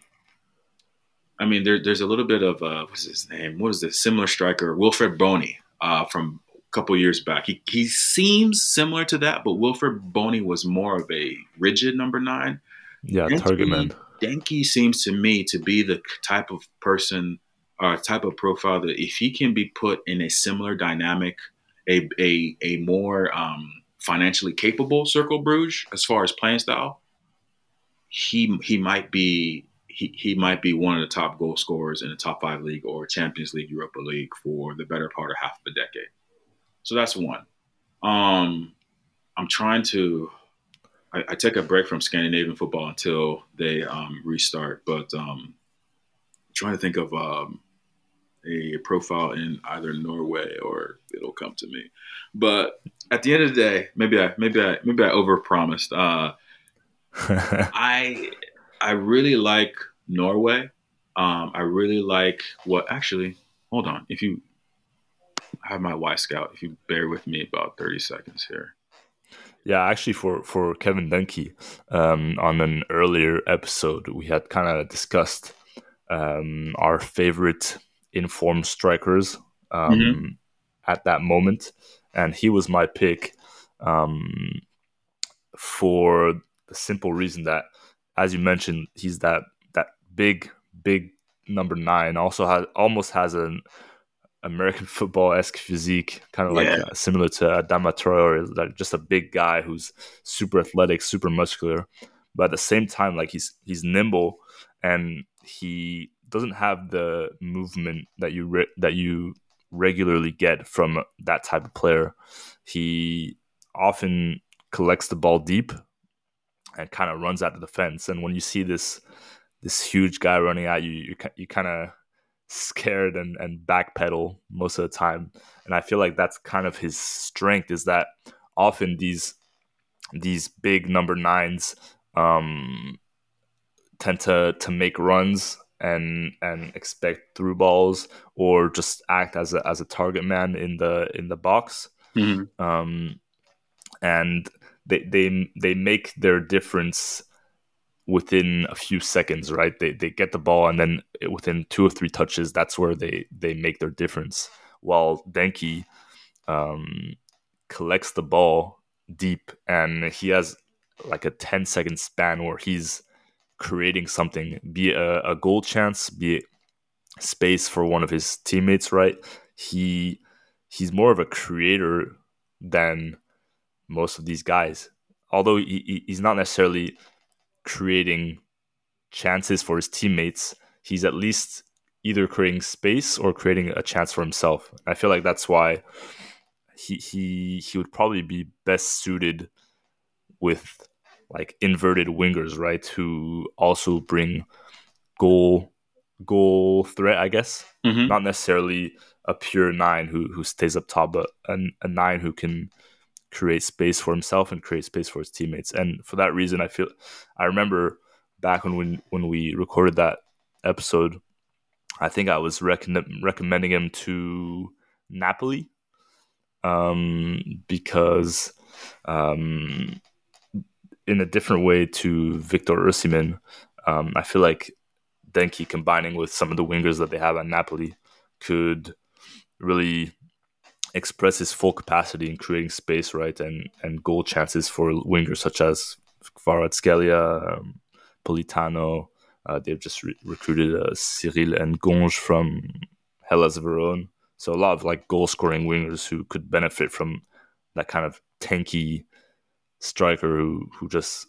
Speaker 2: I mean, there, there's a little bit of uh, what's his name? What is this similar striker? Wilfred Bony uh, from couple years back. He, he seems similar to that, but Wilfred Bony was more of a rigid number nine.
Speaker 1: Yeah, Denkey, target man.
Speaker 2: Denkey seems to me to be the type of person or type of profile that if he can be put in a similar dynamic, a a, a more um, financially capable Cercle Bruges as far as playing style, he he might be he, he might be one of the top goal scorers in the top five league or Champions League, Europa League for the better part of half of a decade. So that's one. Um, I'm trying to. I, I, take a break from Scandinavian football until they um, restart, but um, I'm trying to think of um, a profile in either Norway or it'll come to me. But at the end of the day, maybe I maybe I maybe I overpromised. Uh, I I really like Norway. Um, I really like what actually hold on. If you have my Wyscout, if you bear with me about 30 seconds here.
Speaker 1: Yeah, actually, for for Kevin Denkey, um, on an earlier episode, we had kind of discussed um, our favorite informed strikers um, mm-hmm. at that moment, and he was my pick um, for the simple reason that, as you mentioned, he's that that big big number nine. Also has almost has an American football esque physique, kind of like yeah. uh, similar to Adama Traore, like just a big guy who's super athletic, super muscular, but at the same time, like he's he's nimble and he doesn't have the movement that you re- that you regularly get from that type of player. He often collects the ball deep and kind of runs at the defense. And when you see this this huge guy running at you, you you kind of scared and, and backpedal most of the time. And I feel like that's kind of his strength is that often these these big number nines um, tend to to make runs and and expect through balls or just act as a as a target man in the in the box. Mm-hmm. Um, and they they they make their difference within a few seconds, right? They they get the ball and then within two or three touches, that's where they they make their difference. While Denkey um, collects the ball deep and he has like a 10 second span where he's creating something, be a, a goal chance, be it space for one of his teammates, right? He he's more of a creator than most of these guys. Although he, he's not necessarily creating chances for his teammates, he's at least either creating space or creating a chance for himself. I feel like that's why he he he would probably be best suited with like inverted wingers, right? Who also bring goal goal threat, I guess. Mm-hmm. Not necessarily a pure nine who who stays up top, but a, a nine who can create space for himself and create space for his teammates. And for that reason, I feel I remember back when we, when we recorded that episode, I think I was recommending him to Napoli um, because um, in a different way to Victor Osimhen, um, I feel like Denkey combining with some of the wingers that they have at Napoli could really express his full capacity in creating space, right, and and goal chances for wingers such as Kvaratskhelia, um, Politano. Uh, they've just re- recruited uh, Cyril Ngonge from Hellas Verona. So a lot of like goal scoring wingers who could benefit from that kind of tanky striker who who just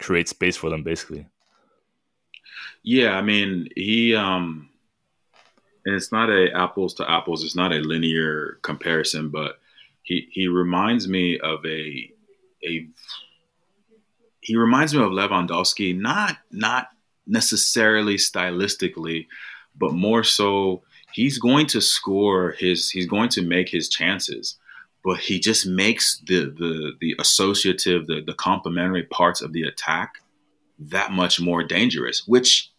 Speaker 1: creates space for them basically.
Speaker 2: Yeah, I mean he um and it's not a apples to apples. It's not a linear comparison, but he he reminds me of a a he reminds me of Lewandowski, not not necessarily stylistically, but more so he's going to score his he's going to make his chances, but he just makes the the the associative the the complementary parts of the attack that much more dangerous, which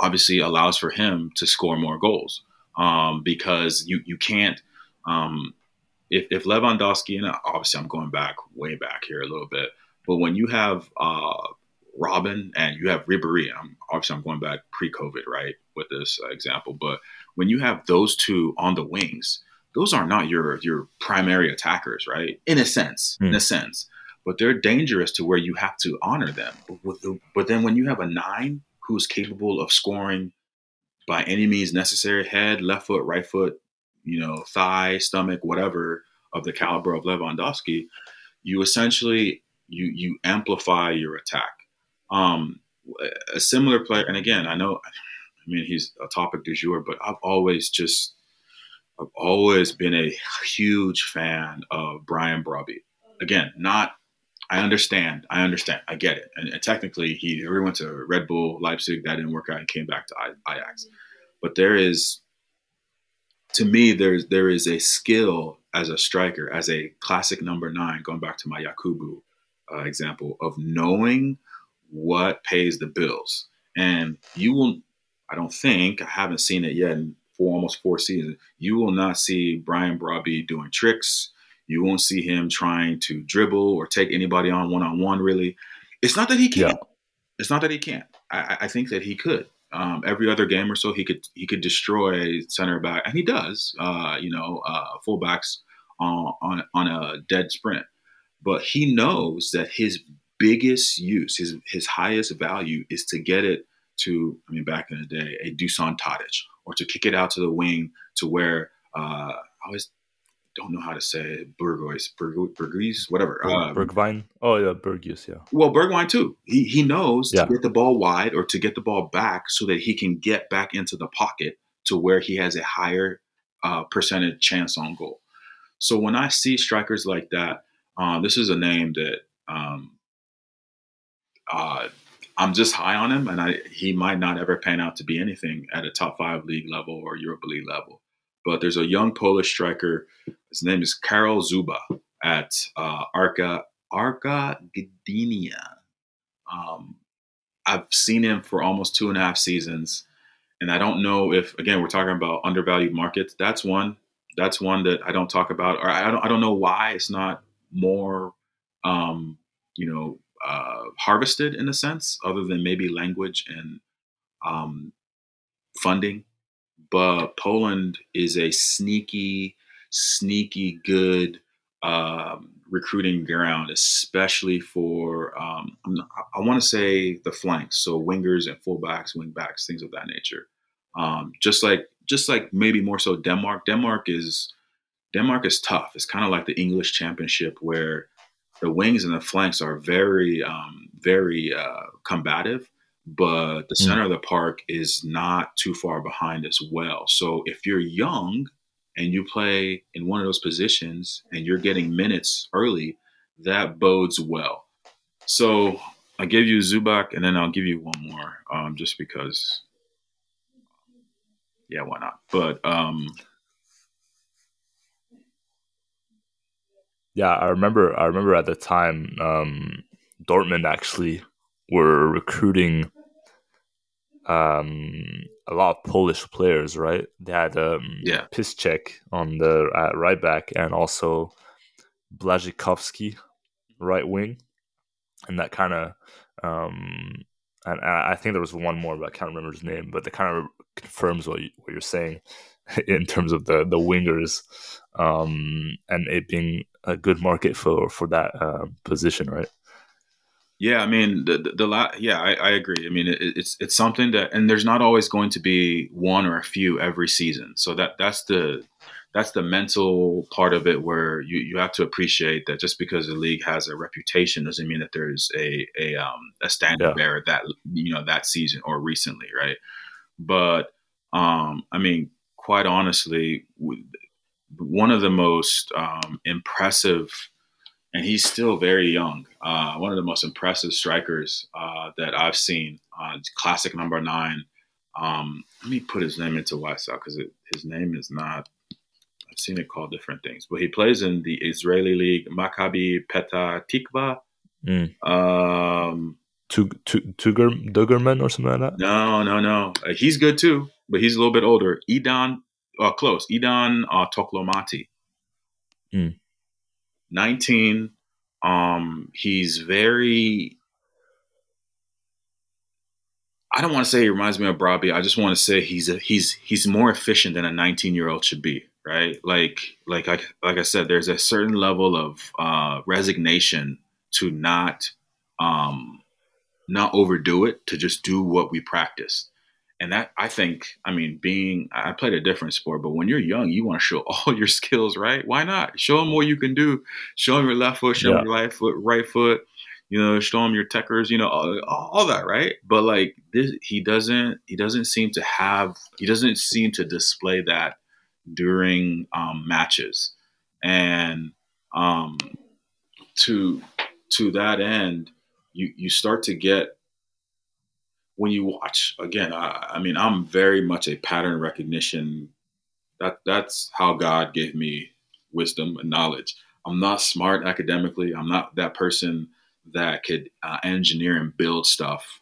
Speaker 2: obviously allows for him to score more goals um, because you you can't um, if, if Lewandowski and obviously I'm going back way back here a little bit, but when you have uh, Robben and you have Ribery, I'm, obviously I'm going back pre-COVID right with this example, but when you have those two on the wings, those are not your your primary attackers, right? In a sense, mm. in a sense, but they're dangerous to where you have to honor them. But, the, but then when you have a nine who's capable of scoring by any means necessary head, left foot, right foot, you know, thigh, stomach, whatever of the caliber of Lewandowski, you essentially you you amplify your attack. Um, a similar player, and again, I know, I mean, he's a topic du jour, but I've always just I've always been a huge fan of Brian Brobbey. Again, not I understand. I understand. I get it. And, and, technically, he already went to Red Bull Leipzig. That didn't work out. He came back to Ajax. But there is, to me, there's there is a skill as a striker, as a classic number nine. Going back to my Yakubu uh, example of knowing what pays the bills, and you will. I don't think I haven't seen it yet. And for almost four seasons, you will not see Brian Brobbey doing tricks. You won't see him trying to dribble or take anybody on one on one. Really, it's not that he can't. Yeah. It's not that he can't. I, I think that he could. Um, every other game or so, he could he could destroy center back, and he does. Uh, you know, uh, fullbacks on, on on a dead sprint. But he knows that his biggest use, his his highest value, is to get it to. I mean, back in the day, a Dusan Tadic, or to kick it out to the wing to where uh, I always don't know how to say it. Burgoyes, Burgoyes, whatever.
Speaker 1: Um, Bergwijn. Oh yeah, Burgess. Yeah.
Speaker 2: Well, Bergwijn too. He he knows yeah. to get the ball wide or to get the ball back so that he can get back into the pocket to where he has a higher uh, percentage chance on goal. So when I see strikers like that, uh, this is a name that um, uh, I'm just high on him, and I, he might not ever pan out to be anything at a top five league level or Europa League level. But there's a young Polish striker. His name is Karol Czubak at uh, Arka Gdynia. Um, I've seen him for almost two and a half seasons, and I don't know if again we're talking about undervalued markets. That's one. That's one that I don't talk about, or I don't. I don't know why it's not more, um, you know, uh, harvested in a sense, other than maybe language and um, funding. But Poland is a sneaky, sneaky good um, recruiting ground, especially for um, I want to say the flanks, so wingers and fullbacks, wingbacks, things of that nature. Um, just like just like maybe more so Denmark. Denmark is Denmark is tough. It's kind of like the English Championship where the wings and the flanks are very, um, very uh, combative, but the center mm. of the park is not too far behind as well. So if you're young and you play in one of those positions and you're getting minutes early, that bodes well. So I give you Czubak, and then I'll give you one more, um, just because. Yeah, why not? But um,
Speaker 1: Yeah, I remember. I remember at the time, um, Dortmund actually were recruiting um, a lot of Polish players. Right? They had um,
Speaker 2: yeah.
Speaker 1: Piszczek on the uh, right back, and also Błaszczykowski, right wing, and that kind of. Um, and I think there was one more, but I can't remember his name. But that kind of confirms what you, what you're saying in terms of the the wingers um, and it being a good market for for that uh, position, right?
Speaker 2: Yeah, I mean the the, the la- yeah, I, I, agree. I mean it, it's it's something that, and there's not always going to be one or a few every season. So that that's the that's the mental part of it where you, you have to appreciate that just because the league has a reputation doesn't mean that there's a a um a standard yeah. bearer that you know that season or recently, right? But um, I mean, quite honestly, one of the most um, impressive, and he's still very young, uh, one of the most impressive strikers uh, that I've seen. Uh, classic number nine. Um, let me put his name into Wyscout because his name is not. I've seen it called different things, but he plays in the Israeli league, Maccabi Petah Tikva. Mm. Um,
Speaker 1: Dugerman or something like that?
Speaker 2: No, no, no. Uh, he's good too but he's a little bit older. Idan, uh, close. Idan uh, Toklomati. Mm. 19. Um, he's very. I don't want to say he reminds me of Brobbey. I just want to say he's a, he's he's more efficient than a 19 year old should be, right? Like like I, like I said, there's a certain level of uh, resignation to not um, not overdo it, to just do what we practice and that I think, I mean, being I played a different sport, but when you're young, you want to show all your skills, right? Why not? Show them what you can do. Show them your left foot, show yeah. them your right foot, right foot. You know, show them your techers. You know, all, all, that, right? But like this, he doesn't. He doesn't seem to have. He doesn't seem to display that during um, matches, and um, to to that end, you you start to get when you watch again I, I, mean i'm very much a pattern recognition. That that's how god gave me wisdom and knowledge. I'm not smart academically. I'm not that person that could uh, engineer and build stuff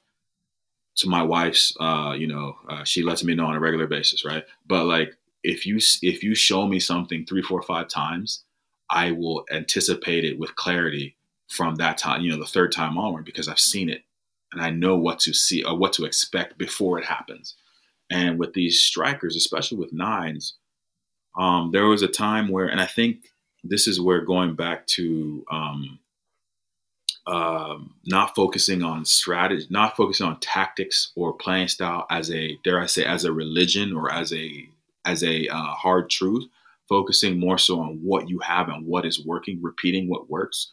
Speaker 2: to my wife's, uh, you know, uh, she lets me know on a regular basis, right? But like, if you if you show me something three, four, five times, I will anticipate it with clarity from that time, you know, the third time onward because I've seen it and I know what to see or what to expect before it happens. And with these strikers, especially with nines, um, there was a time where, and I think this is where going back to um, um, not focusing on strategy, not focusing on tactics or playing style as a dare I say as a religion or as a as a uh, hard truth, focusing more so on what you have and what is working, repeating what works.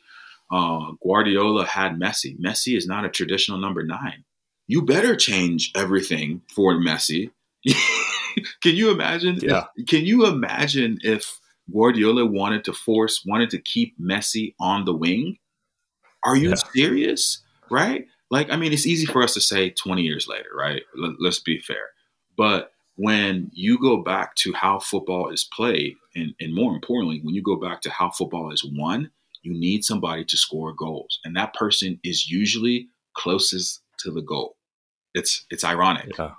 Speaker 2: Uh, Guardiola had Messi. Messi is not a traditional number nine. You better change everything for Messi. can you imagine?
Speaker 1: Yeah.
Speaker 2: If, can you imagine if Guardiola wanted to force, wanted to keep Messi on the wing? Are you yeah. serious? Right? Like, I mean, it's easy for us to say 20 years later, right? L- let's be fair. But when you go back to how football is played, and, and more importantly, when you go back to how football is won, you need somebody to score goals. And that person is usually closest to the goal. It's it's ironic.
Speaker 1: Yeah.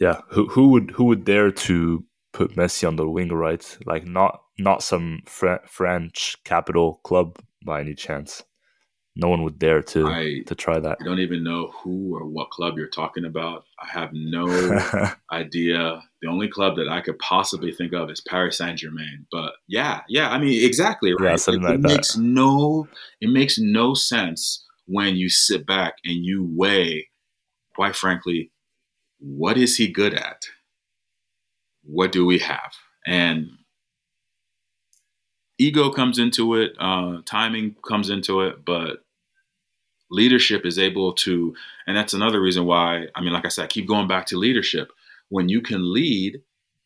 Speaker 1: Yeah. Who who would who would dare to put Messi on the wing right? Like not not some Fre- French capital club by any chance. No one would dare to I, to try that.
Speaker 2: I don't even know who or what club you're talking about. I have no idea. The only club that I could possibly think of is Paris Saint Germain. But yeah, yeah, I mean exactly right.
Speaker 1: Yeah, something
Speaker 2: it,
Speaker 1: like
Speaker 2: it
Speaker 1: that.
Speaker 2: makes no it makes no sense when you sit back and you weigh, quite frankly, what is he good at? What do we have? And ego comes into it, uh, timing comes into it, but leadership is able to, and that's another reason why. I mean, like I said, I keep going back to leadership. When you can lead,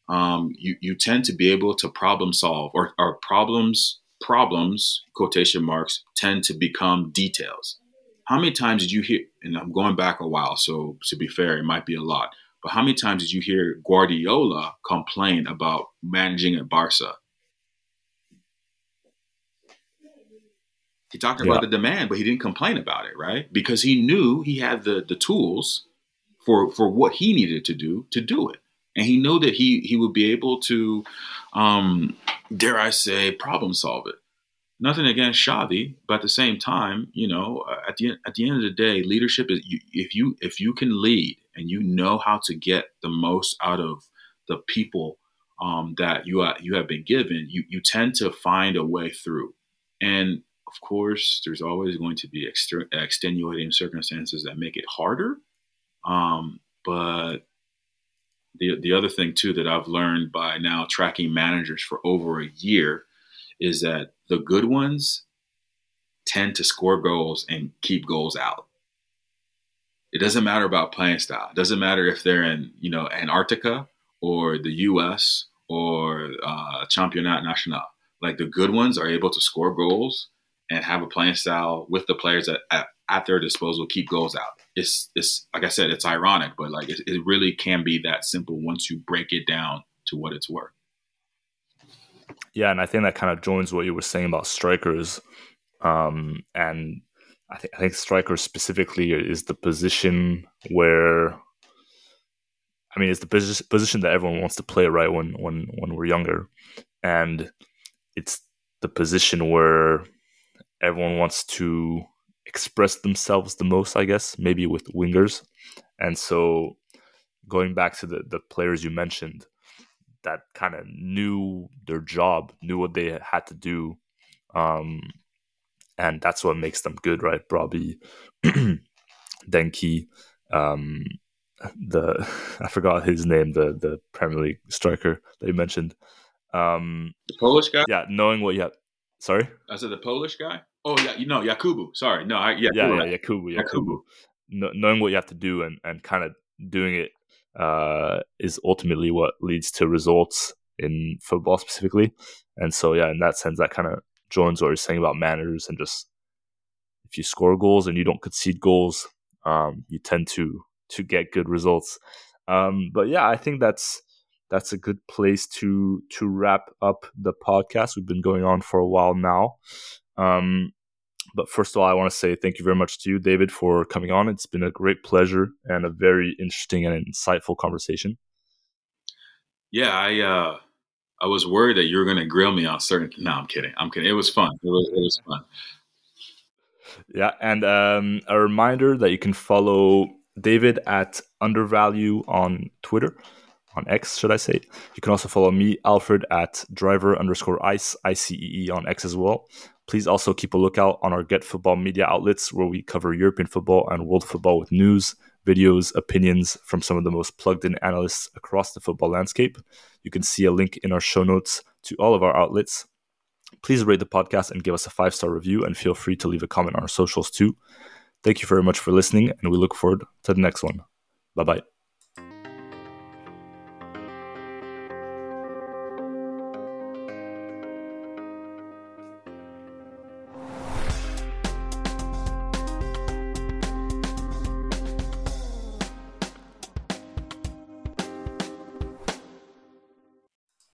Speaker 2: um, you you tend to be able to problem solve, or, or problems problems quotation marks tend to become details. How many times did you hear? And I'm going back a while, so to be fair, it might be a lot. But how many times did you hear Guardiola complain about managing at Barca? He talked about yeah. the demand, but he didn't complain about it, right? Because he knew he had the the tools for for what he needed to do to do it, and he knew that he he would be able to, um, dare I say, problem solve it. Nothing against Xavi, but at the same time, you know, at the at the end of the day, leadership is you, if you if you can lead and you know how to get the most out of the people um, that you are, you have been given, you you tend to find a way through. And of course, there's always going to be extenuating circumstances that make it harder. Um, but the the other thing too that I've learned by now tracking managers for over a year is that the good ones tend to score goals and keep goals out. It doesn't matter about playing style. It doesn't matter if they're in you know Antarctica or the U.S. or uh, Championnat National. Like the good ones are able to score goals and have a playing style with the players that at, at their disposal keep goals out. It's it's like I said, it's ironic, but like it, it really can be that simple once you break it down to what it's worth.
Speaker 1: Yeah, and I think that kind of joins what you were saying about strikers, um, and I think I think strikers specifically is the position where, I mean, it's the posi- position that everyone wants to play right when when when we're younger, and it's the position where everyone wants to express themselves the most, I guess, maybe with wingers. And so going back to the, the players you mentioned that kind of knew their job, knew what they had to do. Um, and that's what makes them good, right? Probably Denkey, um, the I forgot his name, the the Premier League striker that you mentioned. Um,
Speaker 2: the Polish guy.
Speaker 1: Yeah, knowing what you have. Sorry,
Speaker 2: I said the Polish guy. Oh yeah, you know Yakubu. Sorry, no, I,
Speaker 1: yeah, yeah, yeah, Yakubu, Yakubu. Yakubu. No, knowing what you have to do and and kind of doing it uh, is ultimately what leads to results in football specifically. And so, yeah, in that sense, that kind of joins what you're saying about managers and just if you score goals and you don't concede goals, um, you tend to to get good results. Um, but yeah, I think that's that's a good place to to wrap up the podcast. We've been going on for a while now. Um, But first of all, I want to say thank you very much to you, David, for coming on. It's been a great pleasure and a very interesting and insightful conversation.
Speaker 2: Yeah, I uh, I was worried that you were going to grill me on certain. No, I'm kidding. I'm kidding. It was fun. It was, it was fun.
Speaker 1: Yeah, and um, a reminder that you can follow David at Undervalue on Twitter, on X, should I say. You can also follow me, Alfred, at driver underscore ice, I-C-E-E on X as well. Please also keep a lookout on our Get Football media outlets where we cover European football and world football with news, videos, opinions from some of the most plugged in analysts across the football landscape. You can see a link in our show notes to all of our outlets. Please rate the podcast and give us a five star review, and feel free to leave a comment on our socials too. Thank you very much for listening, and we look forward to the next one. Bye bye.